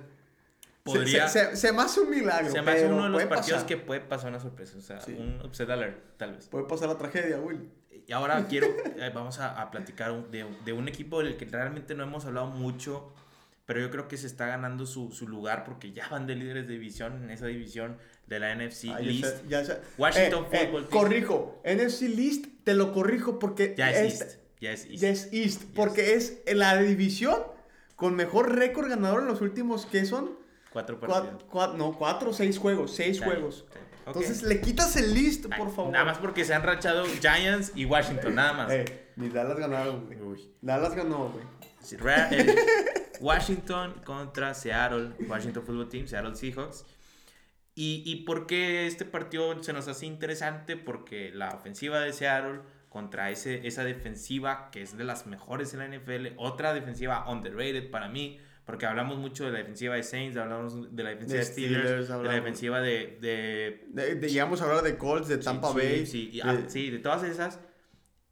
podría. Se, se- se me hace un milagro. Se me hace uno de los partidos pasar. que puede pasar una sorpresa. O sea, Sí. un upset alert, tal vez. Puede pasar la tragedia, güey. Y ahora quiero, eh, vamos a, a platicar de, de un equipo del que realmente no hemos hablado mucho, pero yo creo que se está ganando su, su lugar porque ya van de líderes de división en esa división de la NFC ya East. sé- ya sé. Washington Eh, eh, Football Team. Corrijo. NFC List te lo corrijo porque. Ya es East. Ya es East. Ya es East. Porque es la división con mejor récord ganador en los últimos, ¿qué son? Cuatro Cuatro, partidos. no, cuatro o seis juegos. Seis Está juegos. bien. Entonces le quitas el list, Ay, por favor. Nada más porque se han rachado Giants y Washington, nada más. Eh, ni Dallas ganaron, güey. Uy. Dallas ganó, güey. El (laughs) Washington contra Seattle, Washington Football Team, Seattle Seahawks. ¿Y, ¿Y por qué este partido se nos hace interesante? Porque la ofensiva de Seattle contra ese, esa defensiva que es de las mejores en la NFL, otra defensiva underrated para mí, porque hablamos mucho de la defensiva de Saints, hablamos de la defensiva de Steelers, Steelers, de la defensiva de, de De- de- llegamos a hablar de Colts, de Tampa sí, Bay. Sí, y- de- ah, sí, de todas esas.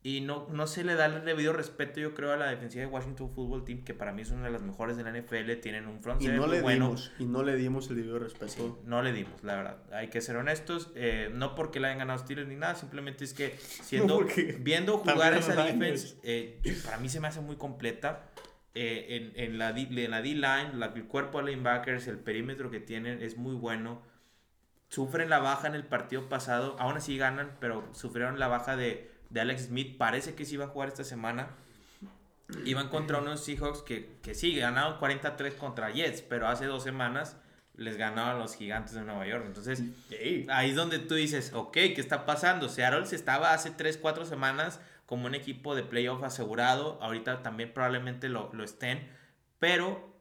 Y no, no se le da el debido respeto, yo creo, a la defensiva de Washington Football Team, que para mí es una de las mejores de la NFL. Tienen un front Y no le bueno. dimos, y no le dimos el debido respeto. Sí, no le dimos, la verdad. Hay que ser honestos. eh, no porque le hayan ganado Steelers ni nada, simplemente es que (laughs) siendo, viendo jugar esa defense, eh, para mí se me hace muy completa. Eh, en, en la en la D-line, el cuerpo de linebackers, el perímetro que tienen es muy bueno. Sufren la baja en el partido pasado, aún así ganan, pero sufrieron la baja de, de Alex Smith. Parece que sí va a jugar esta semana. Iban contra unos Seahawks que, que sí, ganaron 43 contra Jets, pero hace dos semanas les ganaron los gigantes de Nueva York. Entonces, ahí es donde tú dices, ok, ¿qué está pasando? Seattle se estaba hace 3, 4 semanas como un equipo de playoff asegurado. Ahorita también probablemente lo, lo estén. Pero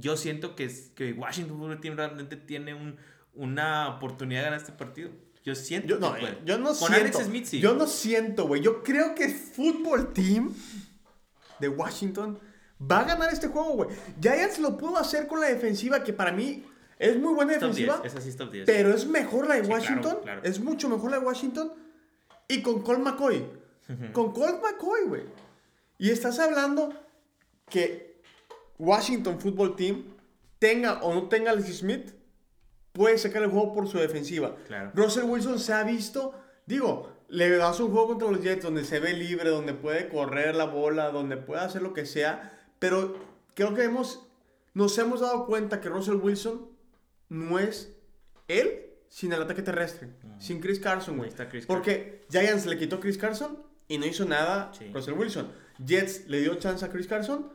yo siento que, que Washington Football Team realmente tiene un- una oportunidad de ganar este partido. Yo siento Yo no, que puede. yo no Con siento. Alex Smith sí. Yo no siento, güey. Yo creo que el fútbol team de Washington va a ganar este juego, güey. Giants lo pudo hacer con la defensiva, que para mí es muy buena Top 10, defensiva. es top 10. Pero es mejor la de Sí, claro, Washington. claro. Es mucho mejor la de Washington. Y con Colt McCoy. Con Colt McCoy, güey. Y estás hablando que Washington Football Team tenga o no tenga a Alex Smith, puede sacar el juego por su defensiva. Claro. Russell Wilson se ha visto, digo, le das un juego contra los Jets donde se ve libre, donde puede correr la bola, donde puede hacer lo que sea, pero creo que hemos, nos hemos dado cuenta que Russell Wilson no es él sin el ataque terrestre, sin Chris Carson, güey. Porque Giants le quitó Chris Carson y no hizo nada Sí. Russell Wilson. Jets le dio chance a Chris Carson,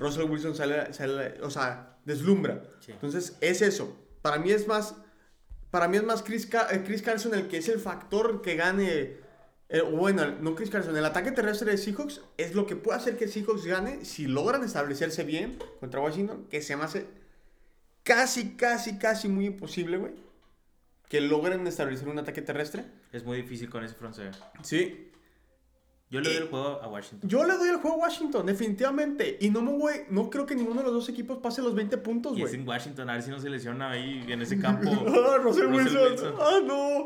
Russell Wilson sale, sale- o sea, deslumbra. Sí. Entonces, es eso. Para mí es más, para mí es más Chris, Ca- eh, Chris Carson el que es el factor que gane, eh, bueno, no Chris Carson, el ataque terrestre de Seahawks es lo que puede hacer que Seahawks gane si logran establecerse bien contra Washington, que se me hace casi, casi, casi muy imposible, güey. Que logren establecer un ataque terrestre. Es muy difícil con ese front. Sí. Yo le doy el juego a Washington. Yo le doy el juego a Washington, definitivamente. Y no me voy, no creo que ninguno de los dos equipos pase los 20 puntos, Y es güey. en Washington, a ver si no se lesiona ahí en ese (laughs) campo. Ah, Russell, Russell Wilson. Wilson. Ah, no.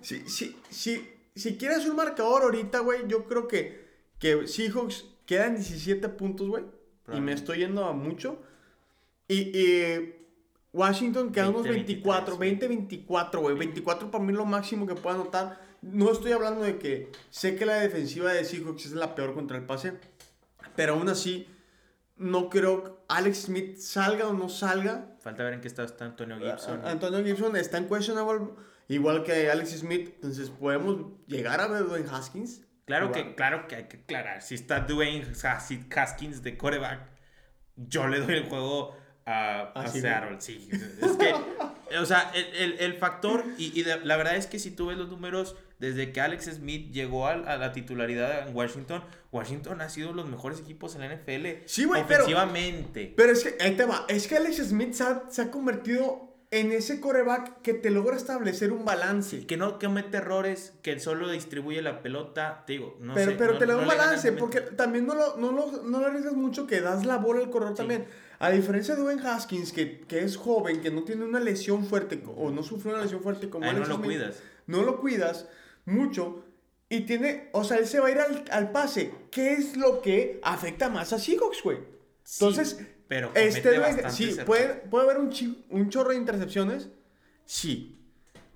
Si, si, si, si quieres un marcador ahorita, güey, yo creo que, que Seahawks quedan 17 puntos, güey. Y me estoy yendo a mucho. Y, y Washington queda unos 20, 24, 20, 24, güey. 24 para mí es lo máximo que puedo anotar. No estoy hablando de que sé que la defensiva de Seahawks es la peor contra el pase. Pero aún así, no creo que Alex Smith salga o no salga. Falta ver en qué estado está Antonio Gibson. A- Antonio Gibson está en questionable, igual que Alex Smith. Entonces, podemos llegar a ver Dwayne Haskins. Claro que, claro que hay que aclarar. Si está Dwayne Has- Haskins de coreback, yo le doy el juego a, a Seattle. Sí, es que, o sea, el, el- el factor, y, y de- la verdad es que si tú ves los números, desde que Alex Smith llegó a, la titularidad en Washington, Washington ha sido los mejores equipos en la NFL. Sí, güey, Ofensivamente. Pero es que, ahí te va, es que Alex Smith se ha, se ha convertido en ese coreback que te logra establecer un balance. que no comete errores, que solo distribuye la pelota, te digo, no pero sé, pero no- te le da no un balance, el porque también no lo, no, lo, no lo arriesgas mucho que das la bola al corredor Sí. también. A diferencia de Dwayne Haskins, que, que es joven, que no tiene una lesión fuerte o no sufrió una lesión fuerte como no Alex lo Smith, cuidas. No lo cuidas mucho y tiene, o sea, él se va a ir al, al pase. ¿Qué es lo que afecta más a Seahawks, güey? Sí, Entonces, pero este bastantes sí, puede, puede haber un, chi- un chorro de intercepciones, sí.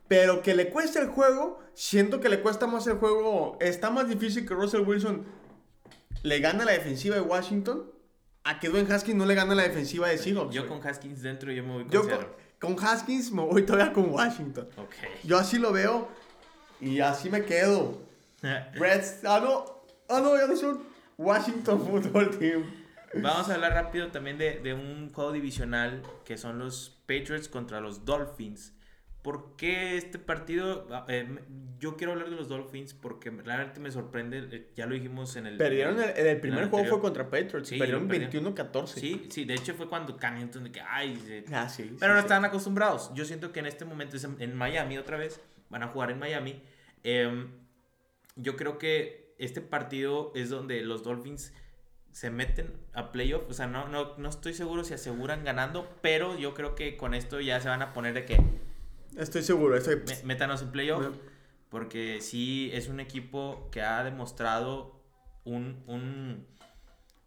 Pero que le cueste el juego, siento que le cuesta más el juego. Está más difícil que Russell Wilson le gana la defensiva de Washington a que Dwayne Haskins no le gana la defensiva de Seahawks. Yo con Haskins dentro, yo me voy con Yo con, con Haskins me voy todavía con Washington. Ok. Yo así lo veo y así me quedo. Reds, ah no, ah no, ya no son Washington (laughs) Football Team. Vamos a hablar rápido también de, de un juego divisional que son los Patriots contra los Dolphins. ¿Por qué este partido? Eh, yo quiero hablar de los Dolphins porque realmente me sorprende. eh, Ya lo dijimos en el. Perdieron el, el primer el juego fue contra Patriots, Sí, perdieron lo perdieron. 21-14. Sí, sí, de hecho fue cuando Cam Newton de que, ay, se- Ah, sí. Pero sí, no estaban acostumbrados. Yo siento que en este momento es en, en Miami otra vez. Van a jugar en Miami. Em, yo creo que este partido es donde los Dolphins se meten a playoff. O sea, no, no, no estoy seguro si aseguran ganando, pero yo creo que con esto ya se van a poner de que Estoy seguro, estoy... métanos en playoff. Porque sí es un equipo que ha demostrado un, un,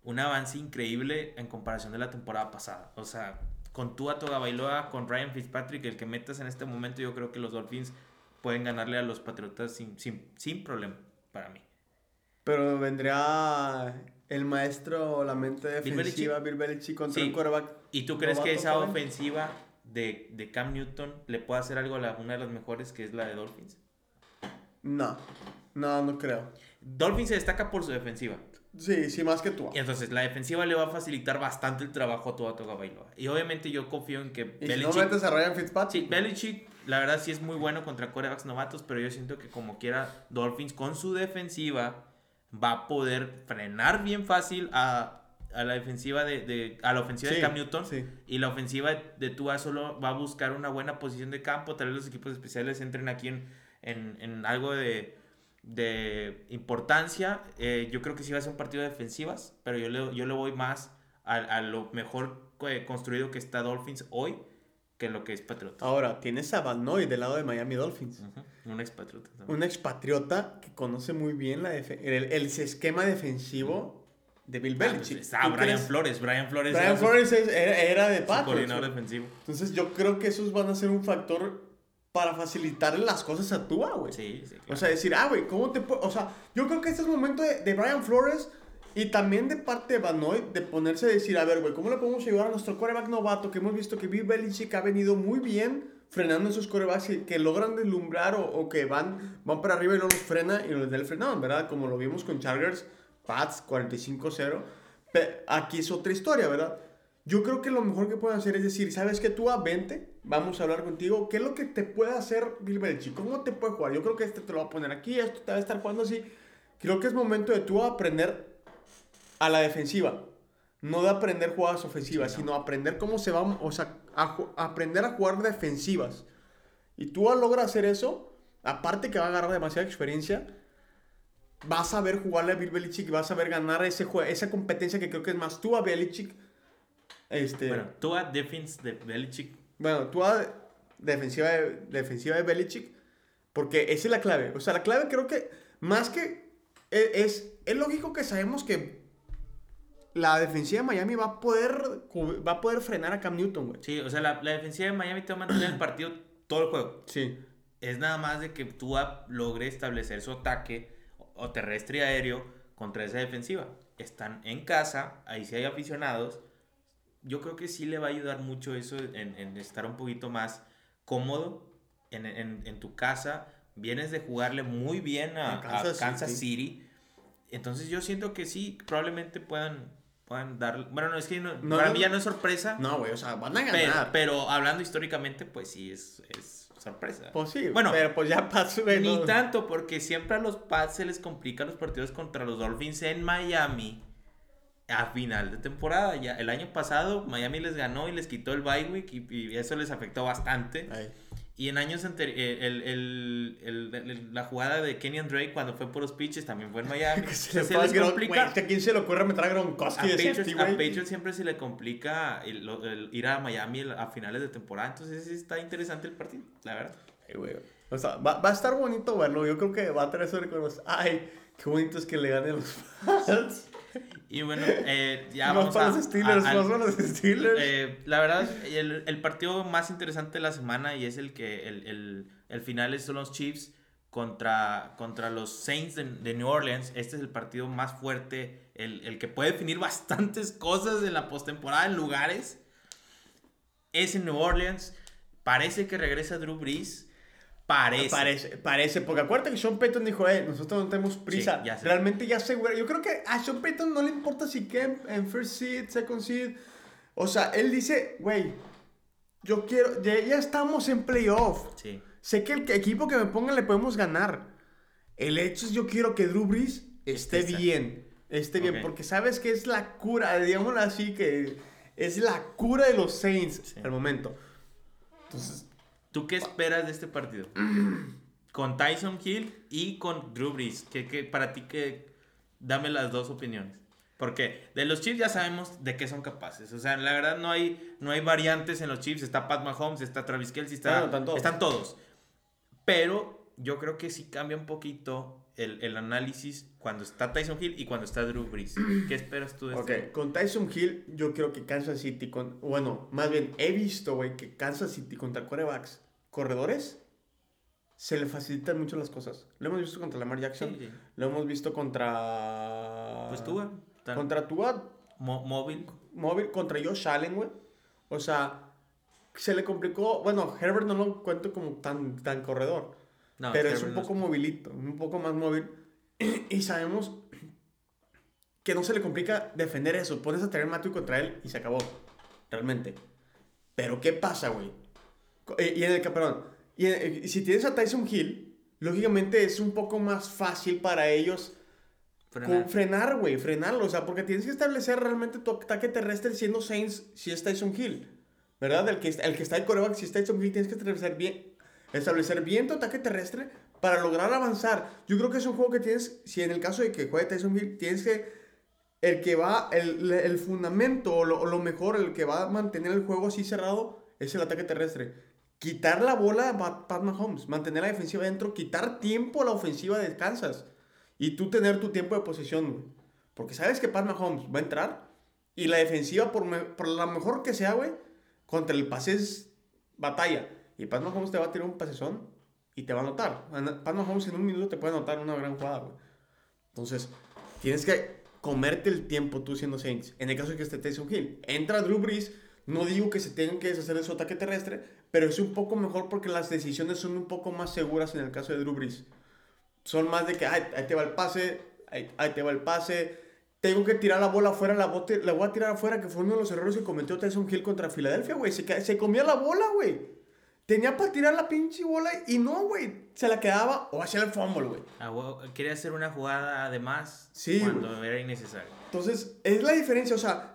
un avance increíble en comparación de la temporada pasada. O sea, con Tua Bailoa, con Ryan Fitzpatrick, el que metas en este momento, yo creo que los Dolphins pueden ganarle a los Patriotas sin, sin, sin problema para mí. Pero vendría el maestro, la mente defensiva, Bill Belichick contra Sí. un quarterback. ¿Y tú crees que esa ofensiva de, de Cam Newton le puede hacer algo a la- una de las mejores, que es la de Dolphins? No, no, no creo. Dolphins se destaca por su defensiva. Sí, sí, más que tú. Y entonces la defensiva le va a facilitar bastante el trabajo a Tua Tagovailoa. Y obviamente yo confío en que Y si no Belichick... metes a Ryan Sí, Fitzpatrick. Belichick, la verdad sí es muy bueno contra corebacks novatos, pero yo siento que como quiera, Dolphins con su defensiva va a poder frenar bien fácil a, a la defensiva de, de- a la ofensiva Sí, de Cam Newton. sí. Y la ofensiva de, de Tua solo va a buscar una buena posición de campo. Tal vez los equipos especiales entren aquí en, en, en algo de, de importancia. Eh, yo creo que sí va a ser un partido de defensivas, pero yo le, yo le voy más a, a lo mejor eh, construido que está Dolphins hoy que lo que es Patriota. Ahora, tienes a Van Noy del lado de Miami Dolphins. Ujú, Un expatriota también. Un expatriota que conoce muy bien la el, el esquema defensivo de Bill Ah, pues Belichick. ¿Tú Brian crees? Flores. Brian Flores Brian era Flores es- era, era de Patriots. coordinador defensivo. Entonces yo creo que esos van a ser un factor para facilitarle las cosas a Tua, güey. Sí, sí, O sea, decir, ah, güey, ¿cómo te puedo...? O sea, yo creo que este es el momento de, de Brian Flores y también de parte de Banoy de ponerse a decir, a ver, güey, ¿cómo le podemos ayudar a nuestro coreback novato? Que hemos visto que Bill Belichick ha venido muy bien frenando esos corebacks que, que logran deslumbrar o, o que van, van para arriba y no los frena y los del frenado, ¿verdad? Como lo vimos con Chargers, Pats 45-0. Pe- Aquí es otra historia, ¿verdad? Yo creo que lo mejor que pueden hacer es decir, ¿sabes qué? Tú a 20, vamos a hablar contigo. ¿Qué es lo que te puede hacer Bill Belichick? ¿Cómo te puede jugar? Yo creo que este te lo va a poner aquí, esto te va a estar jugando así. Creo que es momento de tú aprender a la defensiva. No de aprender jugadas ofensivas, Sí, no. sino aprender cómo se va, o sea, a ju- aprender a jugar defensivas. Y tú logra hacer eso, aparte que va a agarrar demasiada experiencia, vas a ver jugarle a Bill Belichick y vas a ver ganar ese esa competencia que creo que es más tú a Belichick. Este, Bueno, tú a defense de Belichick. Bueno, tú a defensiva de, defensiva de Belichick, porque esa es la clave. O sea, la clave creo que más que e- es, es lógico que sabemos que la defensiva de Miami va a poder va a poder frenar a Cam Newton, güey. Sí, o sea, la, la defensiva de Miami te va a mantener el partido todo el juego. Sí. Es nada más de que tú logre establecer su ataque o terrestre y aéreo contra esa defensiva. están en casa, ahí sí hay aficionados. Yo creo que sí le va a ayudar mucho eso en, en estar un poquito más cómodo en, en, en, tu casa. Vienes de jugarle muy bien a, a Kansas, City. City. Entonces yo siento que sí, probablemente puedan, puedan dar... Bueno, no, es que no, no, para mí ya no es sorpresa. No, güey, o sea, van a ganar. Pero, pero, hablando históricamente, pues sí, es, es sorpresa. Pues sí, bueno, pero pues ya pasó. Ni tanto, porque siempre a los Pats se les complican los partidos contra los Dolphins en Miami a final de temporada. Ya el año pasado Miami les ganó y les quitó el bye week y, y eso les afectó bastante. Ay. Y en años anteriores, el, el, el, la jugada de Kenyon Drake cuando fue por los pitches también fue en (laughs) Miami. se, se les complica. ¿A quién se le ocurre meter a Gronkowski a Patriots, a Patriots siempre se le complica ir a Miami a finales de temporada. Entonces sí está interesante el partido, la verdad. Ay, güey. O sea, va, va, a estar bonito verlo. Yo creo que va a tener sobre con los... Ay, qué bonito es que le ganen los (laughs) fans. Y bueno, eh, ya vamos para a, los Steelers, a, al, los Steelers. Eh, la verdad, el, el, partido más interesante de la semana y es el que el, el, el final son los Chiefs contra, contra los Saints de, de, New Orleans. Este es el partido más fuerte, el, el que puede definir bastantes cosas en la postemporada en lugares. Es en New Orleans. Parece que regresa Drew Brees. Parece. Parece, parece, porque acuérdate que Sean Payton dijo, eh, nosotros no tenemos prisa. Sí, ya Realmente ya seguro. Yo creo que a Sean Payton no le importa si queda en first seed, second seed. O sea, él dice, güey, yo quiero, ya, ya, estamos en playoff. Sí. Sé que el equipo que me ponga le podemos ganar. El hecho es yo quiero que Drew Brees esté bien. Esté bien, okay. porque sabes que es la cura, digámoslo así, que es la cura de los Saints sí. al momento. Entonces, ¿Tú qué esperas de este partido? (clears throat) con Tyson Hill y con Drew Brees. ¿Qué, qué, para ti, que dame las dos opiniones. Porque de los Chiefs ya sabemos de qué son capaces. O sea, la verdad no hay, no hay variantes en los Chiefs. Está Pat Mahomes, está Travis Kelce, está, no, están, todos. están todos. Pero yo creo que sí cambia un poquito el, el, análisis cuando está Tyson Hill y cuando está Drew Brees. (clears throat) ¿Qué esperas tú de Ok, este? con Tyson Hill yo creo que Kansas City, con, bueno, más bien he visto, güey, que Kansas City contra corebacks corredores, se le facilitan mucho las cosas. Lo hemos visto contra Lamar Jackson. Sí, sí. Lo hemos visto contra. Pues Tua. Tan... Contra Tua. Mo móvil. Móvil. Contra Josh Allen, güey. O sea, se le complicó. Bueno, Herbert no lo cuento como tan, tan corredor. No, pero Herbert es un poco no es... movilito. Un poco más móvil. (clears throat) y sabemos que no se le complica defender eso. Pones a tener Matthew contra él y se acabó. Realmente. Pero ¿qué pasa, güey? Y en el perdón, y, en, y, si tienes a Tyson Hill, lógicamente es un poco más fácil para ellos frenar, frenar, güey, frenarlo. O sea, porque tienes que establecer realmente tu ataque terrestre siendo Saints si es Tyson Hill. ¿Verdad? El que, el que está en coreback, si es Tyson Hill, tienes que establecer bien, establecer bien tu ataque terrestre para lograr avanzar. Yo creo que es un juego que tienes, si en el caso de que juegue Tyson Hill, tienes que el que va, el, el fundamento o lo, o lo, mejor, el que va a mantener el juego así cerrado, es el ataque terrestre quitar la bola a Pat Mahomes, mantener la defensiva dentro, quitar tiempo a la ofensiva de Kansas y tú tener tu tiempo de posesión, Porque sabes que Pat Mahomes va a entrar y la defensiva, por, me, la mejor que sea, güey, contra el pase es batalla. Y Pat Mahomes te va a tirar un pasezón y te va a anotar. Pat Mahomes en un minuto te puede anotar una gran jugada, güey. Entonces, tienes que comerte el tiempo tú siendo Saints. En el caso de que esté Tyson Hill. Entra Drew Brees. No digo que se tengan que deshacer de su ataque terrestre, pero es un poco mejor porque las decisiones son un poco más seguras en el caso de Drew Brees. Son más de que, ay, ahí te va el pase, ahí, ahí, te va el pase, tengo que tirar la bola afuera, la, bote, la voy a tirar afuera, que fue uno de los errores que cometió Tyson Hill contra Filadelfia, güey. Se, se comía la bola, güey. Tenía para tirar la pinche bola y no, güey. Se la quedaba o hacía el fumble, güey. Ah, quería hacer una jugada además sí, cuando wey. era innecesario. Entonces, es la diferencia, o sea,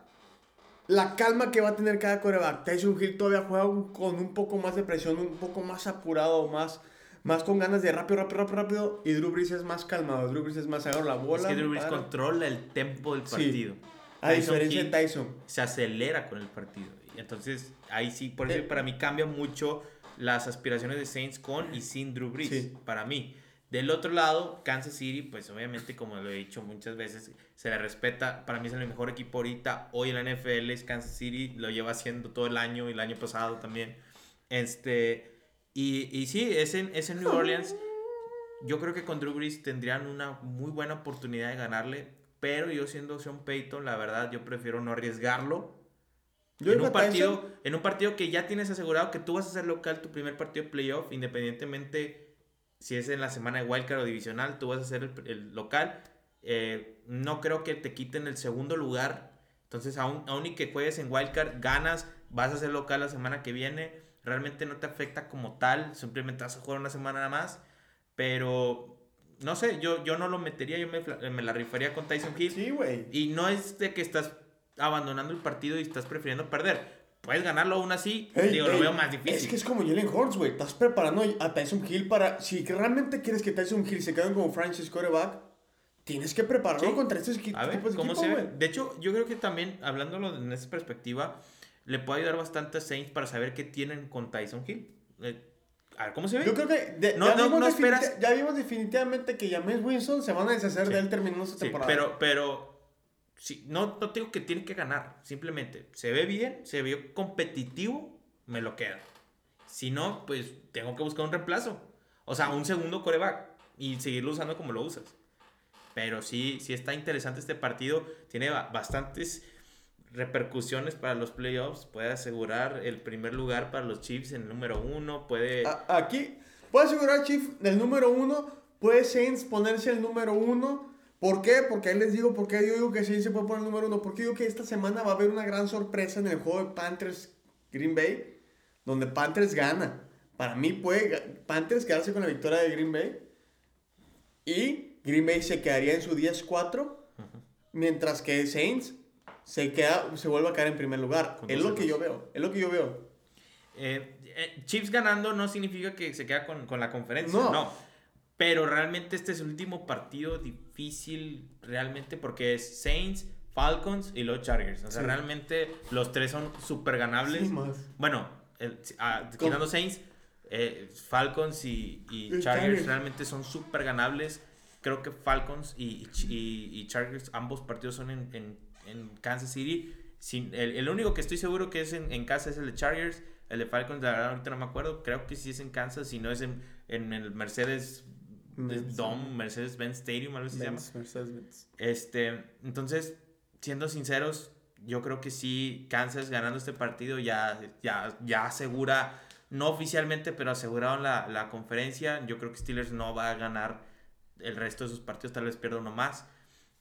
la calma que va a tener cada coreback. Tyson Hill todavía juega con un poco más de presión, un poco más apurado, más, más con ganas de rápido, rápido, rápido, rápido. Y Drew Brees es más calmado. Drew Brees es más agarro la bola. Es que Drew Brees controla el tempo del partido. Sí. A Tyson diferencia Hill de Tyson. Se acelera con el partido. Y entonces, ahí sí, por eso eh. para mí cambia mucho las aspiraciones de Saints con y sin Drew Brees. Sí. Para mí. Del otro lado, Kansas City, pues obviamente, como lo he dicho muchas veces, se le respeta. Para mí es el mejor equipo ahorita. Hoy en la NFL es Kansas City, lo lleva haciendo todo el año y el año pasado también. Este, y, y sí, es en, es en New Orleans. Yo creo que con Drew Brees tendrían una muy buena oportunidad de ganarle. pero yo siendo Sean Payton, la verdad, yo prefiero no arriesgarlo. Yo en un, partido, en un partido que ya tienes asegurado que tú vas a ser local tu primer partido de playoff, independientemente si es en la semana de wildcard o divisional, tú vas a ser el, el local. Eh, no creo que te quiten el segundo lugar. Entonces, aún, aún y que juegues en wildcard, ganas, vas a ser local la semana que viene. Realmente no te afecta como tal, simplemente vas a jugar una semana más. Pero no sé, yo, yo no lo metería, yo me, me la rifaría con Tyson Hill. Sí, güey. Y no es de que estás abandonando el partido y estás prefiriendo perder. Puedes ganarlo aún así, Ey, digo, lo ey, veo más difícil. Es que es como Jalen Hurts, güey. Estás preparando a Tyson Hill para. Si realmente quieres que Tyson Hill se quede como franchise quarterback, tienes que prepararlo Sí. contra estos equi- A ver, de ¿cómo equipo, se ve? güey. De hecho, yo creo que también, hablándolo en esa perspectiva, le puede ayudar bastante a Saints para saber qué tienen con Tyson Hill. Eh, a ver, ¿cómo se ve? Yo creo que de- No, ya, no, vimos no esperas- ya vimos definitivamente que James Winston se van a deshacer Sí. de él terminando esta Sí, temporada. pero, pero sí, no, no digo que tiene que ganar. Simplemente se ve bien, se vio competitivo, me lo quedo. Si no, pues tengo que buscar un reemplazo. O sea, un segundo coreback y seguirlo usando como lo usas. Pero sí, sí está interesante este partido. Tiene ba- bastantes repercusiones para los playoffs. Puede asegurar el primer lugar para los Chiefs en el número uno. Puede... Aquí, puede asegurar Chief del número uno. Puede Saints ponerse el número uno. ¿Por qué? Porque ahí les digo por qué yo digo que Saints se puede poner el número uno. Porque digo que esta semana va a haber una gran sorpresa en el juego de Panthers Green Bay. Donde Panthers gana. Para mí puede Panthers quedarse con la victoria de Green Bay. Y Green Bay se quedaría en su 10-4. Mientras que Saints se, queda, se vuelve a caer en primer lugar. Es lo 12-2. que yo veo. Es lo que yo veo. Eh, eh, Chiefs ganando no significa que se queda con, con la conferencia, No. no. Pero realmente este es el último partido difícil, realmente, porque es Saints, Falcons y los Chargers. O sea, Sí. realmente los tres son súper ganables. Sí, más. Bueno, el- ah, quitando Saints, eh, Falcons y, y Y Chargers, Chargers. realmente son súper ganables. Creo que Falcons y, y- y Chargers, ambos partidos son en, en- en Kansas City. Sin, el, el único que estoy seguro que es en, en casa es el de Chargers. El de Falcons, la verdad, ahorita no me acuerdo. Creo que sí es en Kansas, si no es en, en el Mercedes Mercedes. Dome, Mercedes-Benz Stadium, algo así se llama. Benz, Mercedes-Benz. Este, entonces, siendo sinceros, yo creo que sí, Kansas ganando este partido ya, ya, ya asegura, no oficialmente, pero aseguraron la, la conferencia. Yo creo que Steelers no va a ganar el resto de sus partidos, tal vez pierda uno más.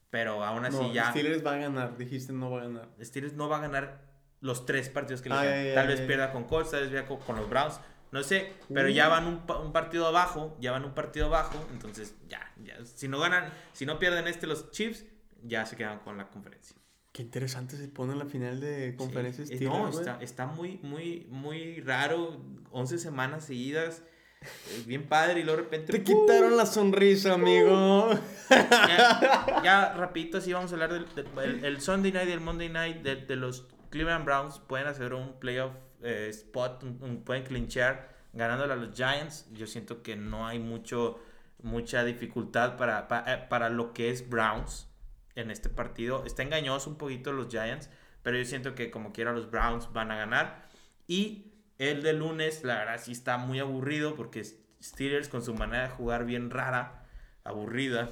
Pero aún así no, ya, Steelers va a ganar, dijiste no va a ganar. Steelers no va a ganar los tres partidos que le Tal vez pierda con Colts, tal vez pierda con, con los Browns. No sé, pero ya Uh. van un, un partido abajo, ya van un partido abajo, entonces ya, ya, si no ganan, si no pierden este los Chiefs, ya se quedan con la conferencia. Qué interesante se pone la final de conferencia Sí, eh, Steelers, No, está, está muy, muy, muy raro, 11 semanas seguidas, eh, bien padre y luego de repente... Te ¡pum! quitaron la sonrisa, amigo. ya, ya (laughs) rapidito sí vamos a hablar del, del- el, el Sunday Night y el Monday Night de, de los Cleveland Browns. Pueden hacer un playoff eh, spot, un- un- pueden clinchar ganándole a los Giants. Yo siento que no hay mucho, mucha dificultad para, pa- eh, para, lo que es Browns en este partido. Está engañoso un poquito los Giants, pero yo siento que como quiera los Browns van a ganar. Y el de lunes, la verdad sí está muy aburrido porque Steelers con su manera de jugar bien rara, aburrida,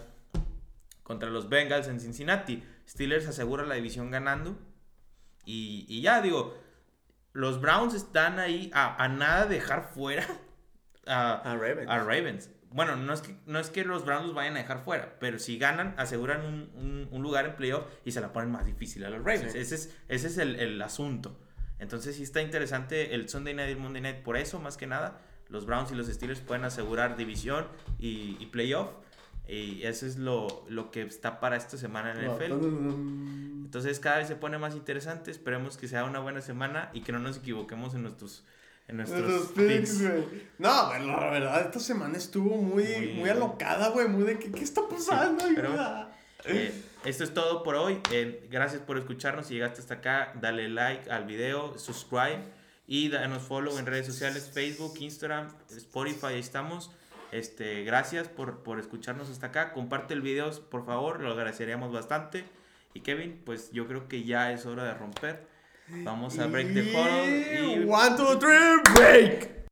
contra los Bengals en Cincinnati. Steelers asegura la división ganando. Y, y ya digo, los Browns están ahí a, a nada de dejar fuera a, A Ravens. a Ravens. Bueno, no es, que, no es que los Browns los vayan a dejar fuera, pero si ganan, aseguran un, un- un lugar en playoff y se la ponen más difícil a los Ravens. Sí. Ese es, ese es el, el asunto. Entonces sí está interesante el Sunday Night y el Monday Night por eso, más que nada. Los Browns y los Steelers pueden asegurar división y, y playoff. Y eso es lo, lo que está para esta semana en NFL. Entonces cada vez se pone más interesante. Esperemos que sea una buena semana y que no nos equivoquemos en nuestros, en nuestros picks. No, güey, la verdad, esta semana estuvo muy, Muy- muy, alocada, güey. Muy de, ¿qué, qué está pasando? pero- Ayuda. Eh, esto es todo por hoy. Eh, gracias por escucharnos. Si llegaste hasta acá, dale like al video, subscribe y danos follow en redes sociales, Facebook, Instagram, Spotify, ahí estamos. Este, gracias por, por escucharnos hasta acá. Comparte el video, por favor, lo agradeceríamos bastante. Y Kevin, pues yo creo que ya es hora de romper. Vamos a break the huddle y One, two, three, break.